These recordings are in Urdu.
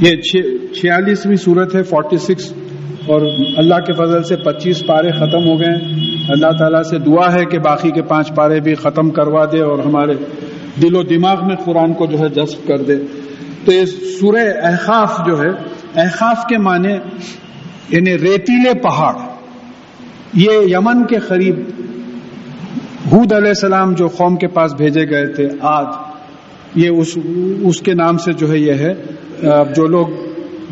یہ چھیالیسویں صورت ہے فورٹی سکس اور اللہ کے فضل سے پچیس پارے ختم ہو گئے۔ اللہ تعالیٰ سے دعا ہے کہ باقی کے پانچ پارے بھی ختم کروا دے اور ہمارے دل و دماغ میں قرآن کو جو ہے جذب کر دے۔ تو یہ سورہ احخاف جو ہے احخاف کے معنی یعنی ریتیلے پہاڑ۔ یہ یمن کے قریب حود علیہ السلام جو قوم کے پاس بھیجے گئے تھے آج یہ اس اس کے نام سے جو ہے یہ ہے۔ اب جو لوگ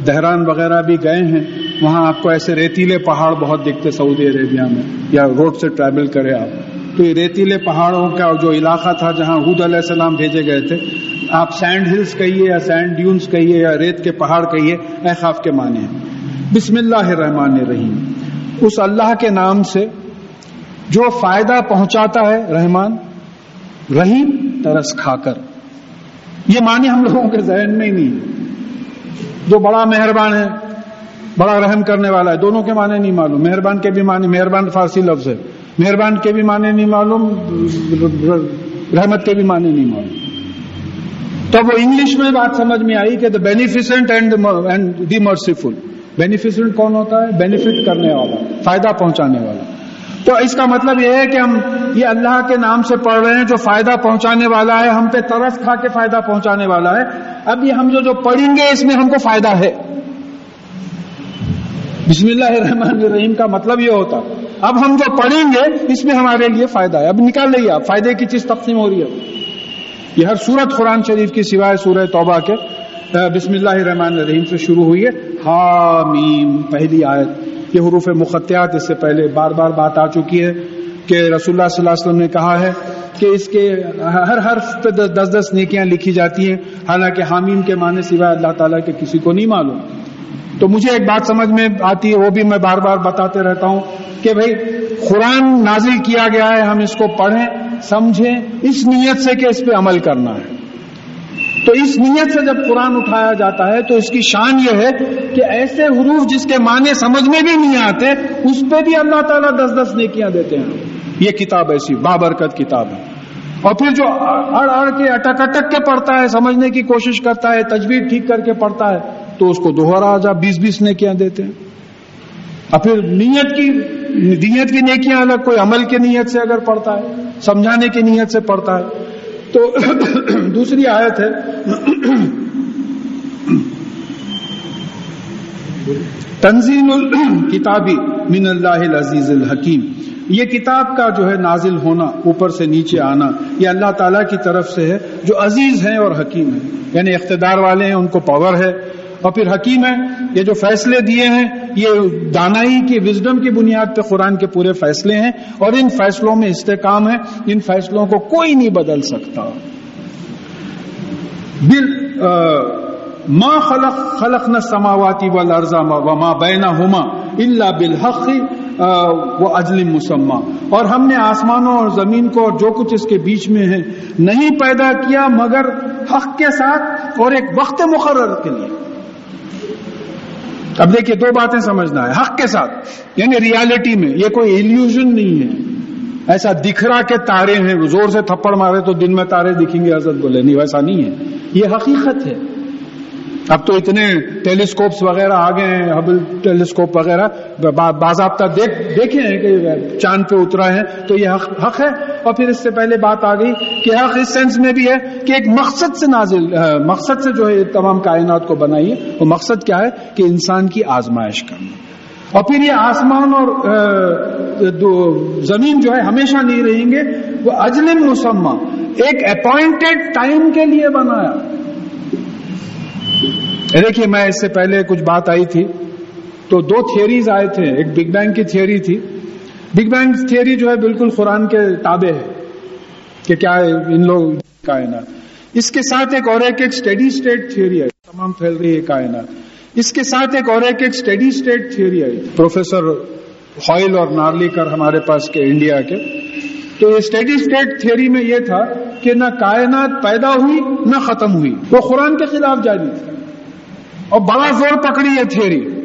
دہران وغیرہ بھی گئے ہیں، وہاں آپ کو ایسے ریتیلے پہاڑ بہت دکھتے سعودی عربیہ میں، یا روڈ سے ٹریول کرے آپ۔ تو یہ ریتیلے پہاڑوں کا جو علاقہ تھا جہاں حود علیہ السلام بھیجے گئے تھے، آپ سینڈ ہلز کہیے یا سینڈ ڈیونز کہیے یا ریت کے پہاڑ کہیے احخاف کے معنی ہیں۔ بسم اللہ الرحمن الرحیم۔ اس اللہ کے نام سے جو فائدہ پہنچاتا ہے رحمان، رحیم ترس کھا کر۔ یہ معنی ہم لوگوں کے ذہن میں ہی نہیں ہے۔ جو بڑا مہربان ہے، بڑا رحم کرنے والا ہے، دونوں کے معنی نہیں معلوم۔ مہربان کے بھی معنی، مہربان فارسی لفظ ہے۔ مہربان کے بھی معنی نہیں معلوم، رحمت کے بھی معنی نہیں معلوم۔ تو وہ انگلش میں بات سمجھ میں آئی کہ دا بینیفیسنٹ اینڈ دی مرسیفل بینیفیسنٹ کون ہوتا ہے؟ بینیفٹ کرنے والا، فائدہ پہنچانے والا۔ تو اس کا مطلب یہ ہے کہ ہم یہ اللہ کے نام سے پڑھ رہے ہیں، جو فائدہ پہنچانے والا ہے، ہم پہ طرف کھا کے فائدہ پہنچانے والا ہے۔ اب یہ ہم جو جو پڑھیں گے اس میں ہم کو فائدہ ہے۔ بسم اللہ الرحمن الرحیم کا مطلب یہ ہوتا۔ اب ہم جو پڑھیں گے اس میں ہمارے لیے فائدہ ہے۔ اب نکال لئیے آپ۔ فائدے کی چیز تقسیم ہو رہی ہے۔ یہ ہر سورت قرآن شریف کی سوائے سورہ توبہ کے بسم اللہ الرحمن الرحیم سے شروع ہوئی ہے۔ حامیم، پہلی آیت۔ یہ حروف مختیات اس سے پہلے بار بار بات آ چکی ہے کہ رسول اللہ صلی اللہ علیہ وسلم نے کہا ہے کہ اس کے ہر حرف پہ دس دس نیکیاں لکھی جاتی ہیں، حالانکہ حامیم کے معنی سوائے اللہ تعالیٰ کے کسی کو نہیں معلوم۔ تو مجھے ایک بات سمجھ میں آتی ہے، وہ بھی میں بار بار بتاتے رہتا ہوں کہ بھائی، قرآن نازل کیا گیا ہے، ہم اس کو پڑھیں، سمجھیں، اس نیت سے کہ اس پہ عمل کرنا ہے۔ تو اس نیت سے جب قرآن اٹھایا جاتا ہے، تو اس کی شان یہ ہے کہ ایسے حروف جس کے معنی سمجھ میں بھی نہیں آتے، اس پہ بھی اللہ تعالیٰ دس دس نیکیاں دیتے ہیں۔ یہ کتاب ایسی بابرکت کتاب ہے۔ اور پھر جو اڑ اڑ کے اٹک اٹک کے پڑھتا ہے، سمجھنے کی کوشش کرتا ہے تجویز ٹھیک کر کے پڑھتا ہے، تو اس کو دوہرا جا بیس بیس نیکیاں دیتے ہیں۔ اور پھر نیت کی نیت کی نیکیاں الگ، کوئی عمل کی نیت سے اگر پڑھتا ہے، سمجھانے کی نیت سے پڑھتا ہے۔ تو دوسری آیت ہے۔ تنظیم کتابی من اللہ العزیز الحکیم۔ یہ کتاب کا جو ہے نازل ہونا، اوپر سے نیچے آنا، یہ اللہ تعالیٰ کی طرف سے ہے، جو عزیز ہیں اور حکیم ہیں۔ یعنی اقتدار والے ہیں، ان کو پاور ہے۔ اور پھر حکیم ہے یہ جو فیصلے دیے ہیں، یہ دانائی کی وزڈم کی بنیاد پہ قرآن کے پورے فیصلے ہیں۔ اور ان فیصلوں میں استحکام ہے، ان فیصلوں کو کوئی نہیں بدل سکتا۔ بل ماں خلق خلق نہ سماواتی و لرزا و بینا ہوما اللہ بالحق۔ وہ اجلم مسمہ اور ہم نے آسمانوں اور زمین کو اور جو کچھ اس کے بیچ میں ہے، نہیں پیدا کیا مگر حق کے ساتھ اور ایک وقت مقرر کے لیے۔ اب دیکھیے، دو باتیں سمجھنا ہے۔ حق کے ساتھ یعنی ریالٹی میں، یہ کوئی ایلیوژن نہیں ہے۔ ایسا دکھ رہا کہ تارے ہیں، زور سے تھپڑ مارے تو دن میں تارے دکھیں گے، حضرت بولے، نہیں ویسا نہیں ہے۔ یہ حقیقت ہے۔ اب تو اتنے ٹیلیسکوپس وغیرہ آ گئے ہیں، ہبل ٹیلیسکوپ وغیرہ۔ باضابطہ دیکھ دیکھے ہیں کہ چاند پہ اترا ہے تو یہ حق حق ہے۔ اور پھر اس سے پہلے بات آ گئی کہ حق اس سینس میں بھی ہے کہ ایک مقصد سے نازل مقصد سے جو ہے تمام کائنات کو بنائیے۔ وہ مقصد کیا ہے؟ کہ انسان کی آزمائش کرنا اور پھر یہ آسمان اور زمین جو ہے ہمیشہ نہیں رہیں گے۔ وہ اجلم مسمہ، ایک اپوائنٹڈ ٹائم کے لیے بنایا۔ دیکھیے، میں اس سے پہلے کچھ بات آئی تھی۔ تو دو تھیوریز آئے تھے۔ ایک بگ بینگ کی تھیوری تھی۔ بگ بینگ تھیوری جو ہے بالکل قرآن کے تابع ہے کہ کیا ان لوگ کائنات۔ اس کے ساتھ ایک اور ایک ایک اسٹڈی اسٹیٹ تھیوری ہے تمام پھیل رہی ہے کائنات۔ اس کے ساتھ ایک اور ایک ایک اسٹڈی اسٹیٹ تھیوری آئی۔ پروفیسر ہائل اور نارلی کر ہمارے پاس کے انڈیا کے۔ تو یہ اسٹڈی اسٹیٹ تھیوری میں یہ تھا کہ نہ کائنات پیدا ہوئی، نہ ختم ہوئی۔ وہ قرآن کے خلاف جاری تھی اور بڑا زور پکڑی ہے تھیوری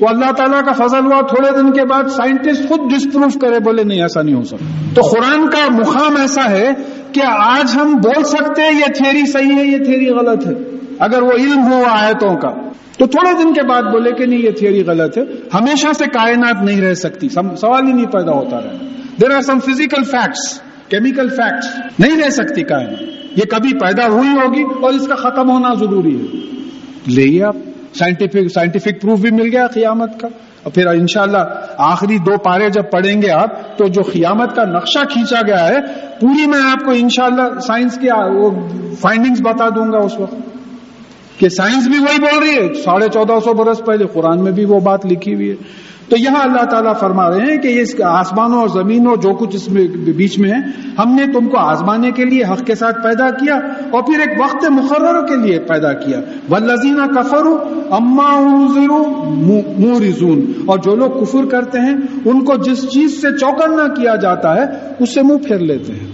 وہ اللہ تعالیٰ کا فضل ہوا، تھوڑے دن کے بعد سائنٹسٹ خود ڈسپروف کرے، بولے نہیں، ایسا نہیں ہو سکتا۔ تو قرآن کا مقام ایسا ہے کہ آج ہم بول سکتے ہیں، یہ تھیوری صحیح ہے، یہ تھیوری غلط ہے۔ اگر وہ علم ہو آیتوں کا۔ تو تھوڑے دن کے بعد بولے کہ نہیں، یہ تھیوری غلط ہے۔ ہمیشہ سے کائنات نہیں رہ سکتی۔ سوال ہی نہیں پیدا ہوتا رہے there are some physical facts chemical facts نہیں رہ سکتی کائنات۔ یہ کبھی پیدا ہوئی ہوگی اور اس کا ختم ہونا ضروری ہے۔ لے آپ سائنٹیفک سائنٹیفک پروف بھی مل گیا قیامت کا۔ اور پھر انشاءاللہ آخری دو پارے جب پڑھیں گے آپ، تو جو قیامت کا نقشہ کھینچا گیا ہے، پوری میں آپ کو انشاءاللہ سائنس کی فائنڈنگز بتا دوں گا اس وقت۔ کہ سائنس بھی وہی بول رہی ہے، ساڑھے چودہ سو برس پہلے قرآن میں بھی وہ بات لکھی ہوئی ہے۔ تو یہاں اللہ تعالیٰ فرما رہے ہیں کہ اس آسمانوں اور زمینوں جو کچھ اس میں بیچ میں ہے ہم نے تم کو آزمانے کے لیے حق کے ساتھ پیدا کیا اور پھر ایک وقت مقرر کے لیے پیدا کیا۔ و لذینہ کفر اما مورزون اور جو لوگ کفر کرتے ہیں، ان کو جس چیز سے چوکنا کیا جاتا ہے اس سے منہ پھیر لیتے ہیں۔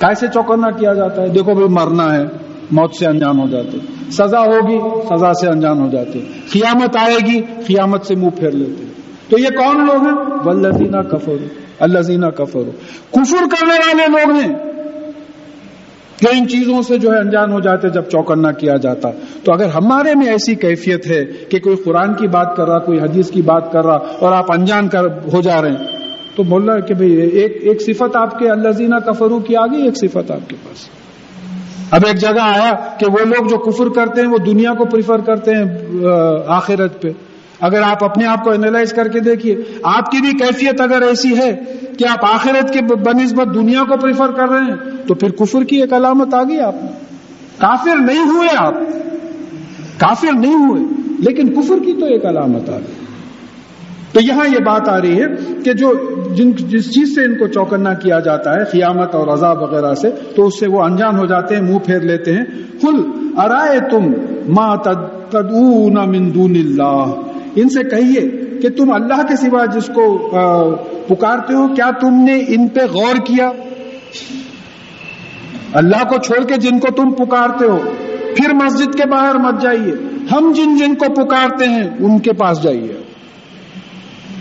کیسے چوکنا کیا جاتا ہے؟ دیکھو بھائی، مرنا ہے، موت سے انجان ہو جاتے۔ سزا ہوگی، سزا سے انجان ہو جاتے۔ قیامت آئے گی، قیامت سے منہ پھیر لیتے۔ تو یہ کون لوگ ہیں؟ ولزینہ کفر اللہ زینہ کفر کفر کرنے والے لوگ ہیں۔ جو ان چیزوں سے جو ہے انجان ہو جاتے جب چوکنا کیا جاتا۔ تو اگر ہمارے میں ایسی کیفیت ہے کہ کوئی قرآن کی بات کر رہا، کوئی حدیث کی بات کر رہا اور آپ انجان کر ہو جا رہے ہیں، تو بول رہا کہ بھئی ایک ایک صفت آپ کے اللہ زینہ کفرو کی آ گئی ایک صفت آپ کے پاس۔ اب ایک جگہ آیا کہ وہ لوگ جو کفر کرتے ہیں، وہ دنیا کو پریفر کرتے ہیں آخرت پہ۔ اگر آپ اپنے آپ کو اینالائز کر کے دیکھیے، آپ کی بھی کیفیت اگر ایسی ہے کہ آپ آخرت کے بنسبت دنیا کو پریفر کر رہے ہیں، تو پھر کفر کی ایک علامت آ گئی آپ کافر نہیں ہوئے آپ۔ کافر نہیں ہوئے، لیکن کفر کی تو ایک علامت آ گئی۔ تو یہاں یہ بات آ رہی ہے کہ جو جن جس چیز سے ان کو چوکنا کیا جاتا ہے، قیامت اور عذاب وغیرہ سے، تو اس سے وہ انجان ہو جاتے ہیں، منہ پھیر لیتے ہیں۔ کل ارائے تم ما تدعون من دون اللہ ان سے کہیے کہ تم اللہ کے سوا جس کو پکارتے ہو، کیا تم نے ان پہ غور کیا؟ اللہ کو چھوڑ کے جن کو تم پکارتے ہو، پھر مسجد کے باہر مت جائیے۔ ہم جن جن کو پکارتے ہیں، ان کے پاس جائیے۔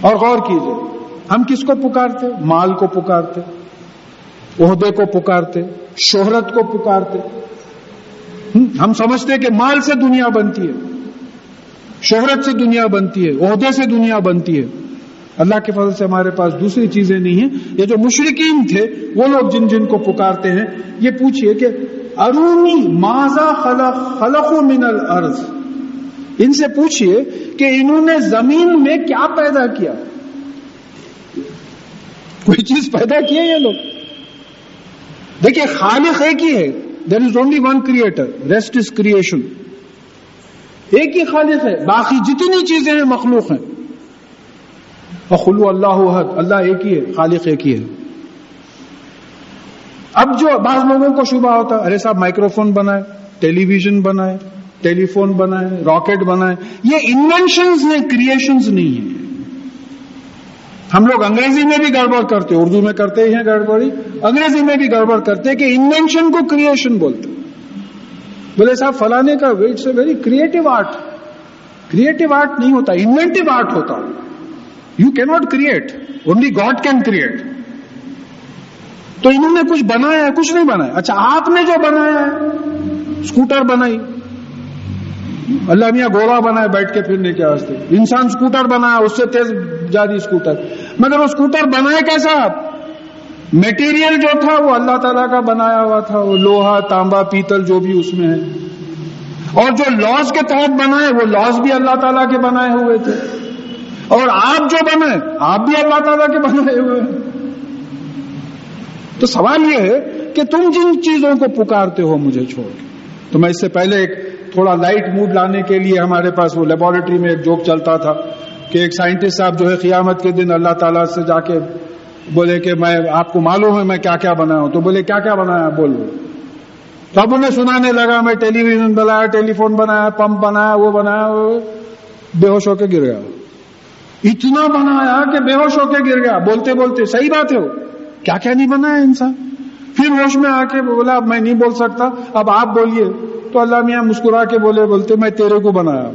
اور غور کیجیے، ہم کس کو پکارتے؟ مال کو پکارتے، عہدے کو پکارتے، شہرت کو پکارتے۔ ہم سمجھتے کہ مال سے دنیا بنتی ہے۔ شہرت سے دنیا بنتی ہے، عہدے سے دنیا بنتی ہے۔ اللہ کے فضل سے ہمارے پاس دوسری چیزیں نہیں ہیں۔ یہ جو مشرقین تھے، وہ لوگ جن جن کو پکارتے ہیں، یہ پوچھئے کہ ارونی ماضا خلق خلق من الارض؟ ان سے پوچھئے کہ انہوں نے زمین میں کیا پیدا کیا۔ کوئی چیز پیدا کی ہے یہ لوگ؟ دیکھیے خالق ایک ہی ہے۔ There is only one creator rest is creation ایک ہی خالق ہے، باقی جتنی چیزیں ہیں مخلوق ہیں۔ اور خلو اللہ حد اللہ ایک ہی ہے، خالق ایک ہی ہے۔ اب جو بعض لوگوں کو شبہ ہوتا ہے، ارے صاحب مائکرو فون بنائے، ٹیلی ویژن بنائے، ٹیلی فون بنائے، راکٹ بنائے، یہ انوینشنز ہیں کریشنز نہیں ہیں۔ ہم لوگ انگریزی میں بھی گڑبڑ کرتے اردو میں کرتے ہی ہیں گڑبڑی، انگریزی میں بھی گڑبڑ کرتے کہ انوینشن کو کریشن بولتے بولے صاحب، فلانے کا it's a very creative art creative art نہیں ہوتا انوینٹو آرٹ ہوتا. You can not create only God can create تو انہوں نے کچھ بنایا ہے، کچھ نہیں بنایا۔ اچھا آپ نے جو بنایا ہے اسکوٹر بنائی۔ اللہ میاں گوڑا بنایا، بیٹھ کے پھرنے کے واسطے۔ انسان اسکوٹر بنایا، اس سے تیز جاری اسکوٹر مگر وہ اسکوٹر بنائے کیسا آپ؟ میٹیریل جو تھا وہ اللہ تعالیٰ کا بنایا ہوا تھا، وہ لوہا، تانبا، پیتل، جو بھی اس میں ہے۔ اور جو لاس کے تحت بنائے، وہ لاس بھی اللہ تعالیٰ کے بنائے ہوئے تھے۔ اور آپ جو بنے، آپ بھی اللہ تعالیٰ کے بنائے ہوئے ہیں۔ تو سوال یہ ہے کہ تم جن چیزوں کو پکارتے ہو مجھے چھوڑ کے؟ تو میں اس سے پہلے ایک تھوڑا لائٹ موڈ لانے کے لیے ہمارے پاس وہ لیبورٹری میں ایک جوک چلتا تھا کہ ایک سائنٹسٹ صاحب جو ہے قیامت کے دن اللہ تعالیٰ سے جا کے بولے کہ میں آپ کو معلوم ہے میں کیا کیا بنایا ہوں۔ تو بولے کیا کیا بنایا؟ بول۔ رہے تو اب انہیں سنانے لگا، میں ٹیلی ویژن بنایا، ٹیلی فون بنایا، پمپ بنایا، وہ بنایا، وہ بے ہوش ہو کے گر گیا۔ اتنا بنایا کہ بے ہوش ہو کے گر گیا۔ بولتے بولتے صحیح بات ہے وہ۔ کیا کیا نہیں بنایا انسان؟ پھر ہوش میں آ کے بولا، اب میں نہیں بول سکتا، اب آپ بولیے۔ تو اللہ میاں مسکرا کے بولے، بولتے میں تیرے کو بنایا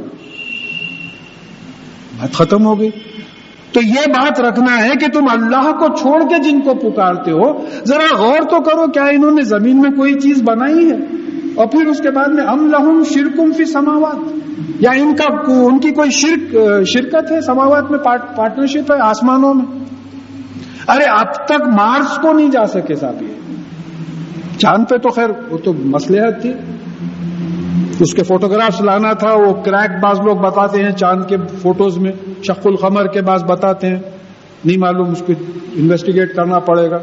بات ختم ہو گئی۔ تو یہ بات رکھنا ہے کہ تم اللہ کو چھوڑ کے جن کو پکارتے ہو، ذرا غور تو کرو کیا انہوں نے زمین میں کوئی چیز بنائی ہے؟ اور پھر اس کے بعد میں ام لہم شرکم فی سماوات۔ یا ان کا ان کی کوئی شرک شرکت ہے سماوات میں پارٹنرشپ ہے آسمانوں میں؟ ارے اب تک مارس کو نہیں جا سکے صاحب یہ چاند پہ تو خیر، وہ تو مسلحت تھی۔ اس کے فوٹوگرافس لانا تھا، وہ کریک بعض لوگ بتاتے ہیں، چاند کے فوٹوز میں، شق الخمر کے بعض بتاتے ہیں۔ نہیں معلوم، اس کو انویسٹیگیٹ کرنا پڑے گا۔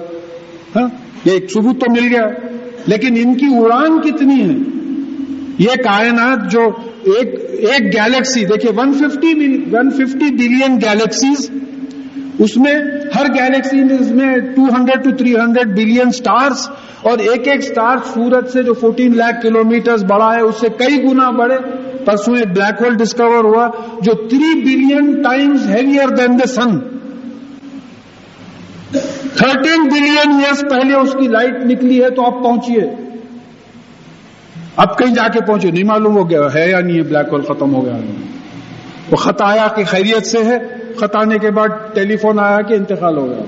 ہاں؟ یہ ایک ثبوت تو مل گیا۔ لیکن ان کی اڑان کتنی ہے؟ یہ کائنات جو ایک ایک گیلیکسی دیکھیے one fifty one fifty billion galaxies اس میں ہر گیلیکسی میں two hundred two three hundred billion stars اور ایک ایک سٹار سورج سے جو فورٹین لاکھ کلو میٹر بڑا ہے، اس سے کئی گنا بڑے پرسوں ایک بلیک ہول ڈسکور ہوا جو three billion times heavier than the sun thirteen billion years پہلے اس کی لائٹ نکلی ہے تو اب پہنچیے۔ اب کہیں جا کے پہنچے نہیں معلوم ہو گیا ہے یا نہیں ہے بلیک ہول ختم ہو گیا۔ وہ خط آیا کہ خیریت سے ہے۔ خط آنے کے بعد ٹیلی فون آیا کہ انتقال ہو گیا۔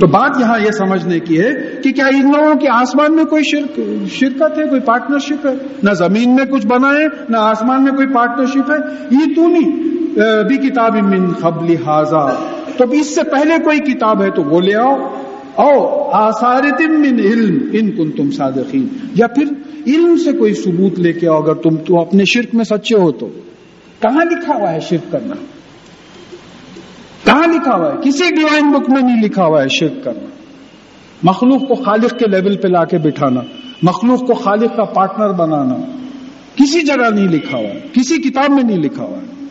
تو بات یہاں یہ سمجھنے کی ہے کہ کیا ان لوگوں کے آسمان میں کوئی شرک شرکت ہے، کوئی پارٹنرشپ ہے؟ نہ زمین میں کچھ بنا ہے، نہ آسمان میں کوئی پارٹنرشپ ہے۔ یہ تو نہیں۔ بھی کتاب من قبل حاضا تو اس سے پہلے کوئی کتاب ہے تو وہ لے آؤ۔ او آثار من علم ان کن تم صادقین۔ یا پھر علم سے کوئی ثبوت لے کے آؤ، اگر تم تو اپنے شرک میں سچے ہو تو۔ کہاں لکھا ہوا ہے شرک کرنا؟ کہاں لکھا ہوا ہے، کسی ڈیوائن بک میں نہیں لکھا ہوا ہے شرک کرنا۔ مخلوق کو خالق کے لیول پہ لا کے بٹھانا، مخلوق کو خالق کا پارٹنر بنانا۔ کسی جگہ نہیں لکھا ہوا ہے، کسی کتاب میں نہیں لکھا ہوا ہے۔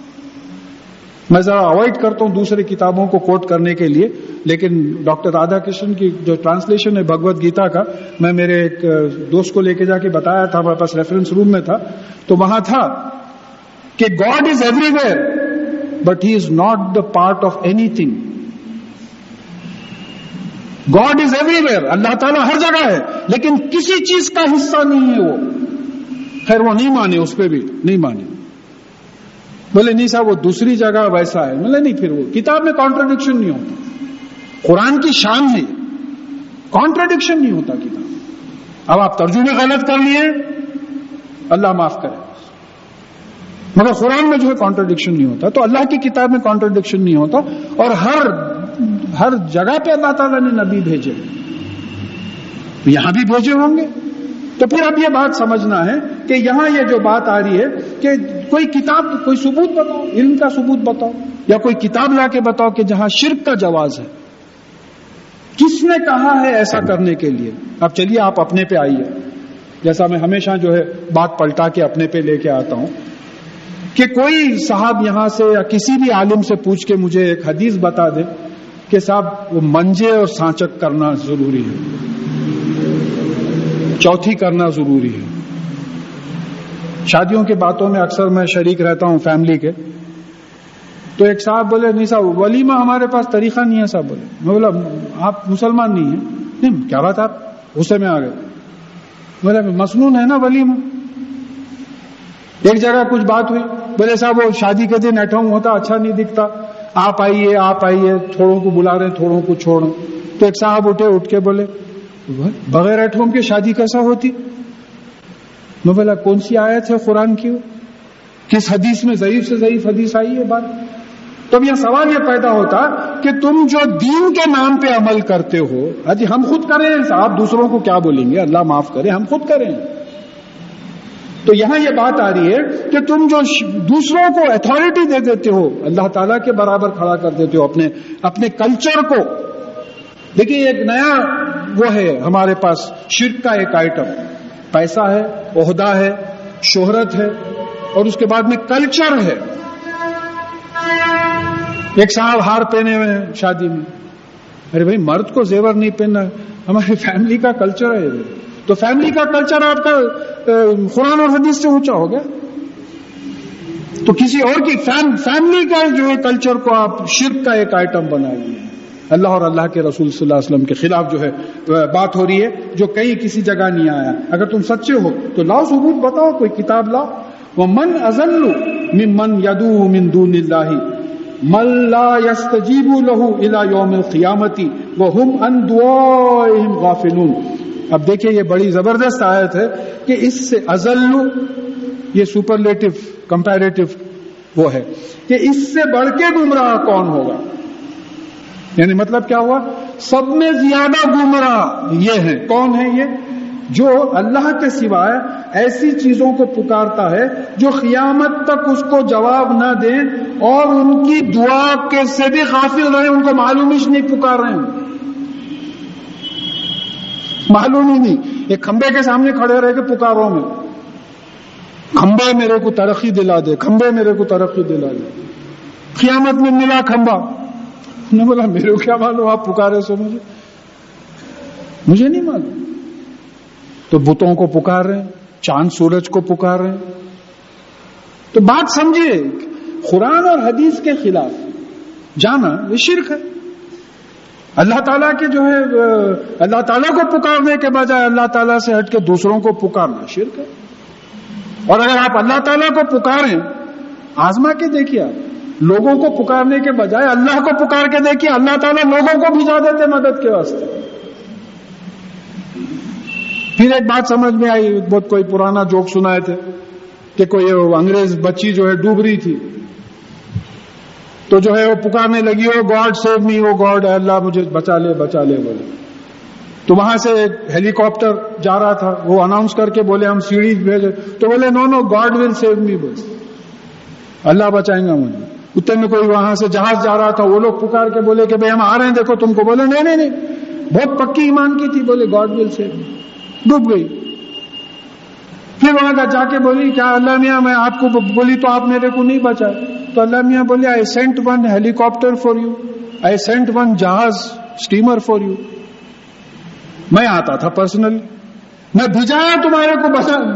میں ذرا اوائڈ کرتا ہوں دوسری کتابوں کو کوٹ کرنے کے لیے، لیکن ڈاکٹر رادا کرشن کی جو ٹرانسلیشن ہے بھگوت گیتا کا، میں میرے ایک دوست کو لے کے جا کے بتایا تھا، ہمارے پاس ریفرنس روم میں تھا۔ تو وہاں تھا کہ God is everywhere but he is not the part of anything God is everywhere اللہ تعالیٰ ہر جگہ ہے. لیکن کسی چیز کا حصہ نہیں ہے وہ. خیر، وہ نہیں مانے، اس پہ بھی نہیں مانے. بولے، نہیں صاحب، وہ دوسری جگہ ویسا ہے. بولے نہیں پھر وہ. کتاب میں کانٹرڈکشن نہیں ہوتا. قرآن کی شان ہے. کانٹرڈکشن نہیں ہوتا کتاب. اب آپ ترجمے غلط کر لیے، اللہ معاف کرے. مگر قرآن میں جو ہے کانٹرڈکشن نہیں ہوتا، تو اللہ کی کتاب میں کانٹرڈکشن نہیں ہوتا اور ہر ہر جگہ پہ اللہ تعالیٰ نے نبی بھیجے۔ یہاں بھی بھیجے ہوں گے۔ تو پھر اب یہ بات سمجھنا ہے کہ یہاں یہ جو بات آ رہی ہے کہ کوئی کتاب، کوئی ثبوت بتاؤ، علم کا ثبوت بتاؤ، یا کوئی کتاب لا کے بتاؤ کہ جہاں شرک کا جواز ہے۔ کس نے کہا ہے ایسا کرنے کے لیے؟ اب چلیے آپ اپنے پہ آئیے۔ جیسا میں ہمیشہ جو ہے بات پلٹا کے اپنے پہ لے کے آتا ہوں۔ کہ کوئی صاحب یہاں سے یا کسی بھی عالم سے پوچھ کے مجھے ایک حدیث بتا دے کہ صاحب، وہ منجے اور سانچک کرنا ضروری ہے۔ چوتھی کرنا ضروری ہے۔ شادیوں کی باتوں میں اکثر میں شریک رہتا ہوں فیملی کے۔ تو ایک صاحب بولے، نہیں صاحب ولیمہ ہمارے پاس طریقہ نہیں ہے صاحب بولے۔ میں بولا، آپ مسلمان نہیں ہیں۔ نہیں، کیا بات آپ؟ غصے میں آ گئے۔ بولے مصنون ہے نا ولیمہ ایک جگہ کچھ بات ہوئی۔ بولے صاحب، وہ شادی کے دن ایٹ ہوتا اچھا نہیں دکھتا۔ آپ آئیے آپ آئیے، تھوڑوں کو بلا رہے تھوڑوں کو چھوڑ۔ تو ایک صاحب اٹھے، اٹھ کے بولے، بغیر ایٹ ہوم شادی کیسا ہوتی؟ میں بولا، کون سی آیت ہے قرآن کی؟ کس حدیث میں ضعیف سے ضعیف حدیث آئی ہے بات؟ تو یہ سوال یہ پیدا ہوتا کہ تم جو دین کے نام پہ عمل کرتے ہو اجی ہم خود کریں آپ دوسروں کو کیا بولیں گے؟ اللہ معاف کرے، ہم خود کریں۔ تو یہاں یہ بات آ رہی ہے کہ تم جو دوسروں کو اتارٹی دے دیتے ہو، اللہ تعالیٰ کے برابر کھڑا کر دیتے ہو اپنے اپنے کلچر کو۔ دیکھیے، ایک نیا وہ ہے ہمارے پاس، شرک کا ایک آئٹم پیسہ ہے، عہدہ ہے، شہرت ہے، اور اس کے بعد میں کلچر ہے۔ ایک صاحب ہار پہنے ہوئے ہیں شادی میں۔ ارے بھائی، مرد کو زیور نہیں پہننا، ہماری فیملی کا کلچر ہے۔ تو فیملی کا کلچر آپ کا قرآن اور حدیث سے اونچا ہو گیا۔ تو کسی اور کی فیملی کا جو ہے کلچر کو آپ شرک کا ایک آئٹم بنا لیے۔ اللہ اور اللہ کے رسول صلی اللہ علیہ وسلم کے خلاف جو ہے بات ہو رہی ہے، جو کہیں کسی جگہ نہیں آیا۔ اگر تم سچے ہو، تو لاؤ ثبوت بتاؤ، کوئی کتاب لاؤ۔ وہ من ازل من من یدو من دون اللہ من لا يستجیب له الى یوم القیامتی وهم ان دعائهم غافلون۔ اب دیکھیے یہ بڑی زبردست آیت ہے کہ اس سے ازل یہ سپرلیٹو کمپیریٹو وہ ہے کہ اس سے بڑھ کے گمراہ کون ہوگا؟ یعنی مطلب کیا ہوا؟ سب میں زیادہ گمراہ یہ ہے کون ہے یہ؟ جو اللہ کے سوائے ایسی چیزوں کو پکارتا ہے جو قیامت تک اس کو جواب نہ دیں اور ان کی دعا کے سے بھی غافل رہے ان کو معلوم ہی نہیں پکار رہے ہیں معلوم ہی نہیں۔ ایک کھمبے کے سامنے کھڑے رہ کے پکاروں میں۔ کھمبا میرے کو ترقی دلا دے، کھمبے میرے کو ترقی دلا دے۔ قیامت میں ملا کھمبا۔ نے بولا، میرے کو کیا معلوم، آپ پکارے سو مجھے۔ مجھے نہیں معلوم۔ تو بتوں کو پکار رہے ہیں، چاند سورج کو پکار رہے ہیں۔ تو بات سمجھیے، قرآن اور حدیث کے خلاف جانا یہ شرک ہے۔ اللہ تعالیٰ کے جو ہے اللہ تعالیٰ کو پکارنے کے بجائے اللہ تعالیٰ سے ہٹ کے دوسروں کو پکارنا شرک ہے۔ اور اگر آپ اللہ تعالیٰ کو پکاریں، آزما کے دیکھیے آپ، لوگوں کو پکارنے کے بجائے اللہ کو پکار کے دیکھیے، اللہ تعالیٰ لوگوں کو بھجا دیتے مدد کے واسطے۔ پھر ایک بات سمجھ میں آئی، بہت کوئی پرانا جوک سنائے تھے کہ کوئی انگریز بچی جو ہے ڈوب رہی تھی۔ تو جو ہے وہ پکارنے لگی وہ گاڈ سیو می وہ گاڈ اللہ، مجھے بچا لے بچا لے، بولے۔ تو وہاں سے ایک ہیلی کاپٹر جا رہا تھا، وہ اناؤنس کر کے بولے، ہم سیڑھی بھیجے تو بولے نو نو گاڈ ول سیو می بس اللہ بچائیں گا مجھے۔ اتنے میں کوئی وہاں سے جہاز جا رہا تھا، وہ لوگ پکار کے بولے کہ بھائی ہم آ رہے ہیں، دیکھو تم کو بولے، نہیں نہیں نہیں، بہت پکی ایمان کی تھی، بولے گاڈ ول سیو می ڈوب گئی۔ پھر وہاں جا کے بولی، کیا اللہ میاں، میں آپ کو بولی تو آپ میرے کو نہیں بچائے؟ تو اللہ میاں بولے I sent one helicopter for you I sent one جہاز اسٹیمر فار یو میں آتا تھا پرسنلی میں بھجایا تمہارے کو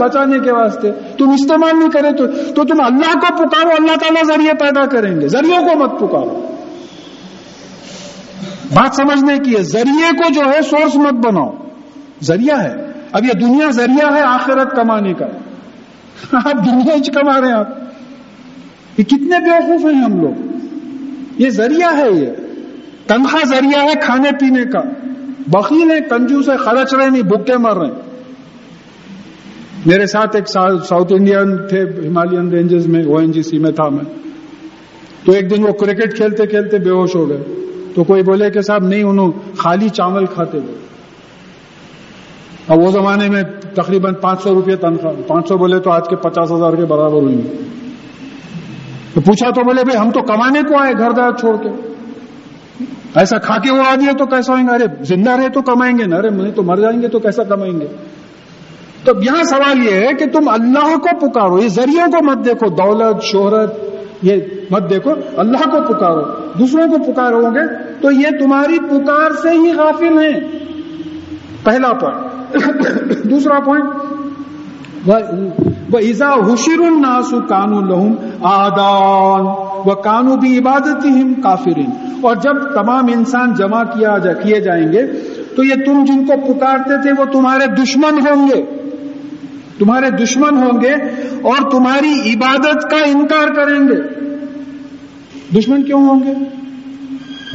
بچانے کے واسطے۔ تم استعمال نہیں کرے تو تو تم اللہ کو پکارو، اللہ تعالیٰ ذریعے پیدا کریں گے۔ ذریعوں کو مت پکارو۔ بات سمجھنے کی ہے، ذریعے کو جو ہے سورس مت بناؤ۔ ذریعہ ہے۔ اب یہ دنیا ذریعہ ہے آخرت کمانے کا آپ دنیا ہی کما رہے ہیں آپ۔ یہ کتنے بیوقوف ہیں ہم لوگ۔ یہ ذریعہ ہے یہ۔ تنخواہ ذریعہ ہے کھانے پینے کا۔ بخیل ہے کنجو سے خرچ رہے نہیں، بھوکے مر رہے ہیں۔ میرے ساتھ ایک ساؤتھ انڈین تھے ہمالین رینجز میں او این جی سی میں تھا میں۔ تو ایک دن وہ کرکٹ کھیلتے کھیلتے بے ہوش ہو گئے۔ تو کوئی بولے کہ صاحب نہیں، انہوں خالی چاول کھاتے ہوئے اب وہ زمانے میں تقریباً پانچ سو روپئے تنخواہ پانچ سو بولے تو آج کے پچاس ہزار کے برابر ہوئی تو پوچھا تو بولے، بھائی، ہم تو کمانے کو آئے گھر دار چھوڑ کے۔ ایسا کھا کے اڑا دیا تو کیسا ہوئیں گے؟ ارے، زندہ رہے تو کمائیں گے نا۔ ارے، میں تو مر جائیں گے تو کیسا کمائیں گے؟ تو یہاں سوال یہ ہے کہ تم اللہ کو پکارو، یہ ذریعوں کو مت دیکھو، دولت، شہرت، یہ مت دیکھو، اللہ کو پکارو، دوسروں کو پکارو گے تو یہ تمہاری پکار سے ہی غافل ہیں۔ پہلا پوائنٹ۔ دوسرا پوائنٹ وہ ایزا حشر الناسو کانو لہم آدان وہ کانو بھی عبادت کافرین. اور جب تمام انسان جمع کیا جا کیے جائیں گے، تو یہ تم جن کو پکارتے تھے، وہ تمہارے دشمن ہوں گے۔ تمہارے دشمن ہوں گے اور تمہاری عبادت کا انکار کریں گے۔ دشمن کیوں ہوں گے؟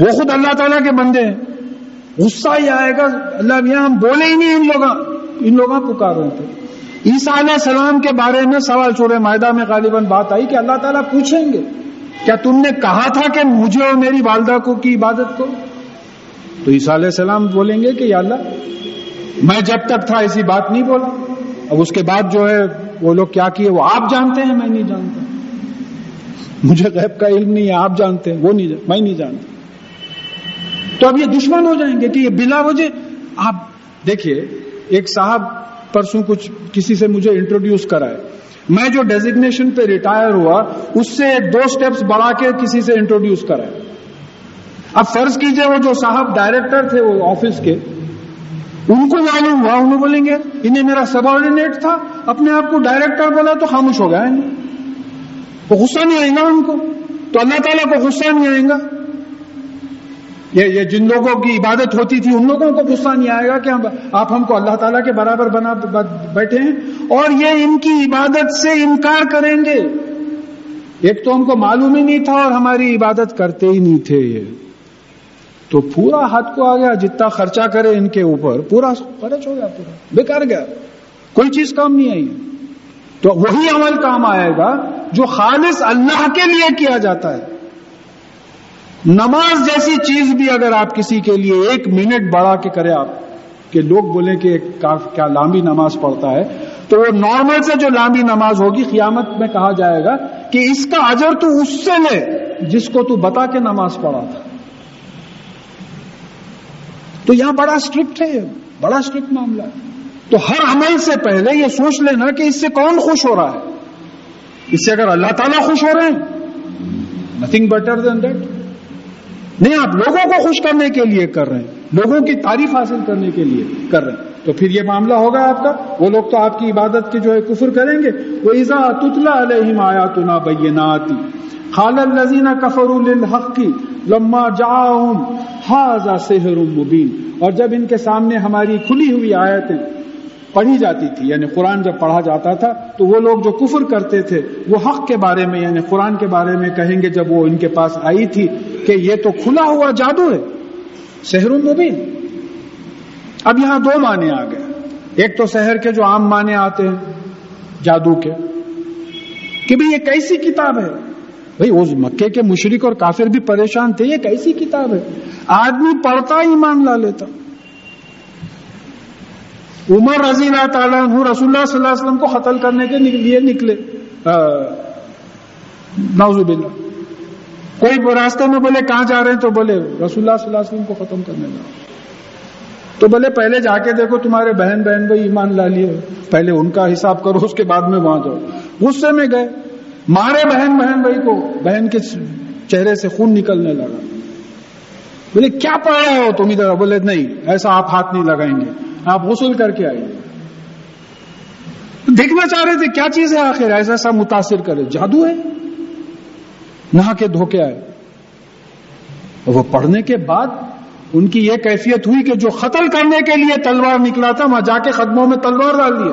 وہ خود اللہ تعالیٰ کے بندے ہیں۔ غصہ ہی آئے گا۔ اللہ میاں، ہم بولے ہی نہیں ان لوگوں ان لوگوں پکار رہے تھے عیسیٰ علیہ السلام کے بارے میں سوال سورہ معاہدہ میں غالباً بات آئی کہ اللہ تعالیٰ پوچھیں گے، کیا تم نے کہا تھا کہ مجھے اور میری والدہ کو کی عبادت کو؟ تو عیسیٰ علیہ السلام بولیں گے کہ یا اللہ، میں جب تک تھا ایسی بات نہیں بولا۔ اب اس کے بعد جو ہے، وہ لوگ کیا کیے؟ وہ آپ جانتے ہیں، میں نہیں جانتا۔ مجھے غیب کا علم نہیں ہے، آپ جانتے ہیں، وہ نہیں میں نہیں جانتا۔ تو اب یہ دشمن ہو جائیں گے کہ یہ بلا وجہ آپ دیکھیے، ایک صاحب پرسوں کچھ کسی سے مجھے انٹروڈیوس کرائے۔ میں جو ڈیزگنیشن پہ ریٹائر ہوا، اس سے دو سٹیپس بڑھا کے کسی سے انٹروڈیوس کرائے۔ اب فرض کیجیے وہ جو صاحب ڈائریکٹر تھے وہ آفس کے، ان کو معلوم ہوا، انہوں بولیں گے، انہیں میرا سب آرڈینیٹ تھا، اپنے آپ کو ڈائریکٹر بولا تو خاموش ہو گیا وہ غصہ نہیں آئے گا ان کو۔ تو اللہ تعالیٰ کو غصہ نہیں آئے گا۔ یہ جن لوگوں کی عبادت ہوتی تھی، ان لوگوں کو غصہ نہیں آئے گا کہ آپ ہم کو اللہ تعالیٰ کے برابر بنا بیٹھے ہیں اور یہ ان کی عبادت سے انکار کریں گے۔ ایک تو ہم کو معلوم ہی نہیں تھا اور ہماری عبادت کرتے ہی نہیں تھے یہ۔ تو پورا ہاتھ کو آ گیا جتنا خرچہ کرے ان کے اوپر، پورا خرچ ہو گیا پورا، بیکار گیا۔ کوئی چیز کام نہیں آئی۔ تو وہی عمل کام آئے گا جو خالص اللہ کے لیے کیا جاتا ہے۔ نماز جیسی چیز بھی اگر آپ کسی کے لیے ایک منٹ بڑھا کے کرے آپ، کہ لوگ بولیں کہ کیا لامبی نماز پڑھتا ہے، تو وہ نارمل سے جو لامبی نماز ہوگی، قیامت میں کہا جائے گا کہ اس کا اجر تو اس سے لے، جس کو تو بتا کے نماز پڑھا تھا۔ تو یہاں بڑا اسٹرکٹ ہے، بڑا اسٹرکٹ معاملہ۔ ہے تو ہر عمل سے پہلے یہ سوچ لینا کہ اس سے کون خوش ہو رہا ہے۔ اس سے اگر اللہ تعالیٰ خوش ہو رہے ہیں نتنگ بیٹر دین دیٹ نہیں، آپ لوگوں کو خوش کرنے کے لیے کر رہے ہیں، لوگوں کی تعریف حاصل کرنے کے لیے کر رہے ہیں۔ تو پھر یہ معاملہ ہوگا آپ کا، وہ لوگ تو آپ کی عبادت کی جو ہے کفر کریں گے۔ وہ ایزا تتلا علیہم آیا بیناتی خال الزین کفر الحق کی لما جاؤں حاضا سحر مبین اور جب ان کے سامنے ہماری کھلی ہوئی آیتیں پڑھی جاتی تھی یعنی قرآن جب پڑھا جاتا تھا تو وہ لوگ جو کفر کرتے تھے، وہ حق کے بارے میں یعنی قرآن کے بارے میں کہیں گے جب وہ ان کے پاس آئی تھی کہ یہ تو کھلا ہوا جادو ہے، شہر مبین اب یہاں دو معنی آ گئے۔ ایک تو شہر کے جو عام معنی آتے ہیں، جادو کے۔ کہ بھئی یہ کیسی کتاب ہے؟ بھئی اس مکے کے مشرق اور کافر بھی پریشان تھے، یہ کیسی کتاب ہے؟ آدمی پڑھتا ایمان لا لیتا۔ عمر رضی اللہ تعالیٰ رسول اللہ صلی اللہ علیہ وسلم کو قتل کرنے کے لیے نکلے۔ نوزب اللہ کوئی راستے میں بولے کہاں جا رہے ہیں تو بولے رسول اللہ صلی اللہ علیہ وسلم کو ختم کرنے لگا تو بولے پہلے جا کے دیکھو تمہارے بہن بہن بھائی ایمان لا لیے۔ پہلے ان کا حساب کرو، اس کے بعد میں وہاں جاؤ۔ غصے میں گئے۔ مارے بہن بہن بھائی کو۔ بہن کے چہرے سے خون نکلنے لگا۔ بولے، کیا پڑھ رہے ہو تم ادھر؟ بولے، نہیں، ایسا آپ ہاتھ نہیں لگائیں گے، آپ غسل کر کے آئیے دیکھنا چاہ رہے تھے، کیا چیز ہے آخر؟ ایسا ایسا متاثر کرے۔ جادو ہے۔ نہا کے دھوکے آئے۔ وہ پڑھنے کے بعد ان کی یہ کیفیت ہوئی کہ جو قتل کرنے کے لیے تلوار نکلا تھا، وہاں جا کے قدموں میں تلوار ڈال دیے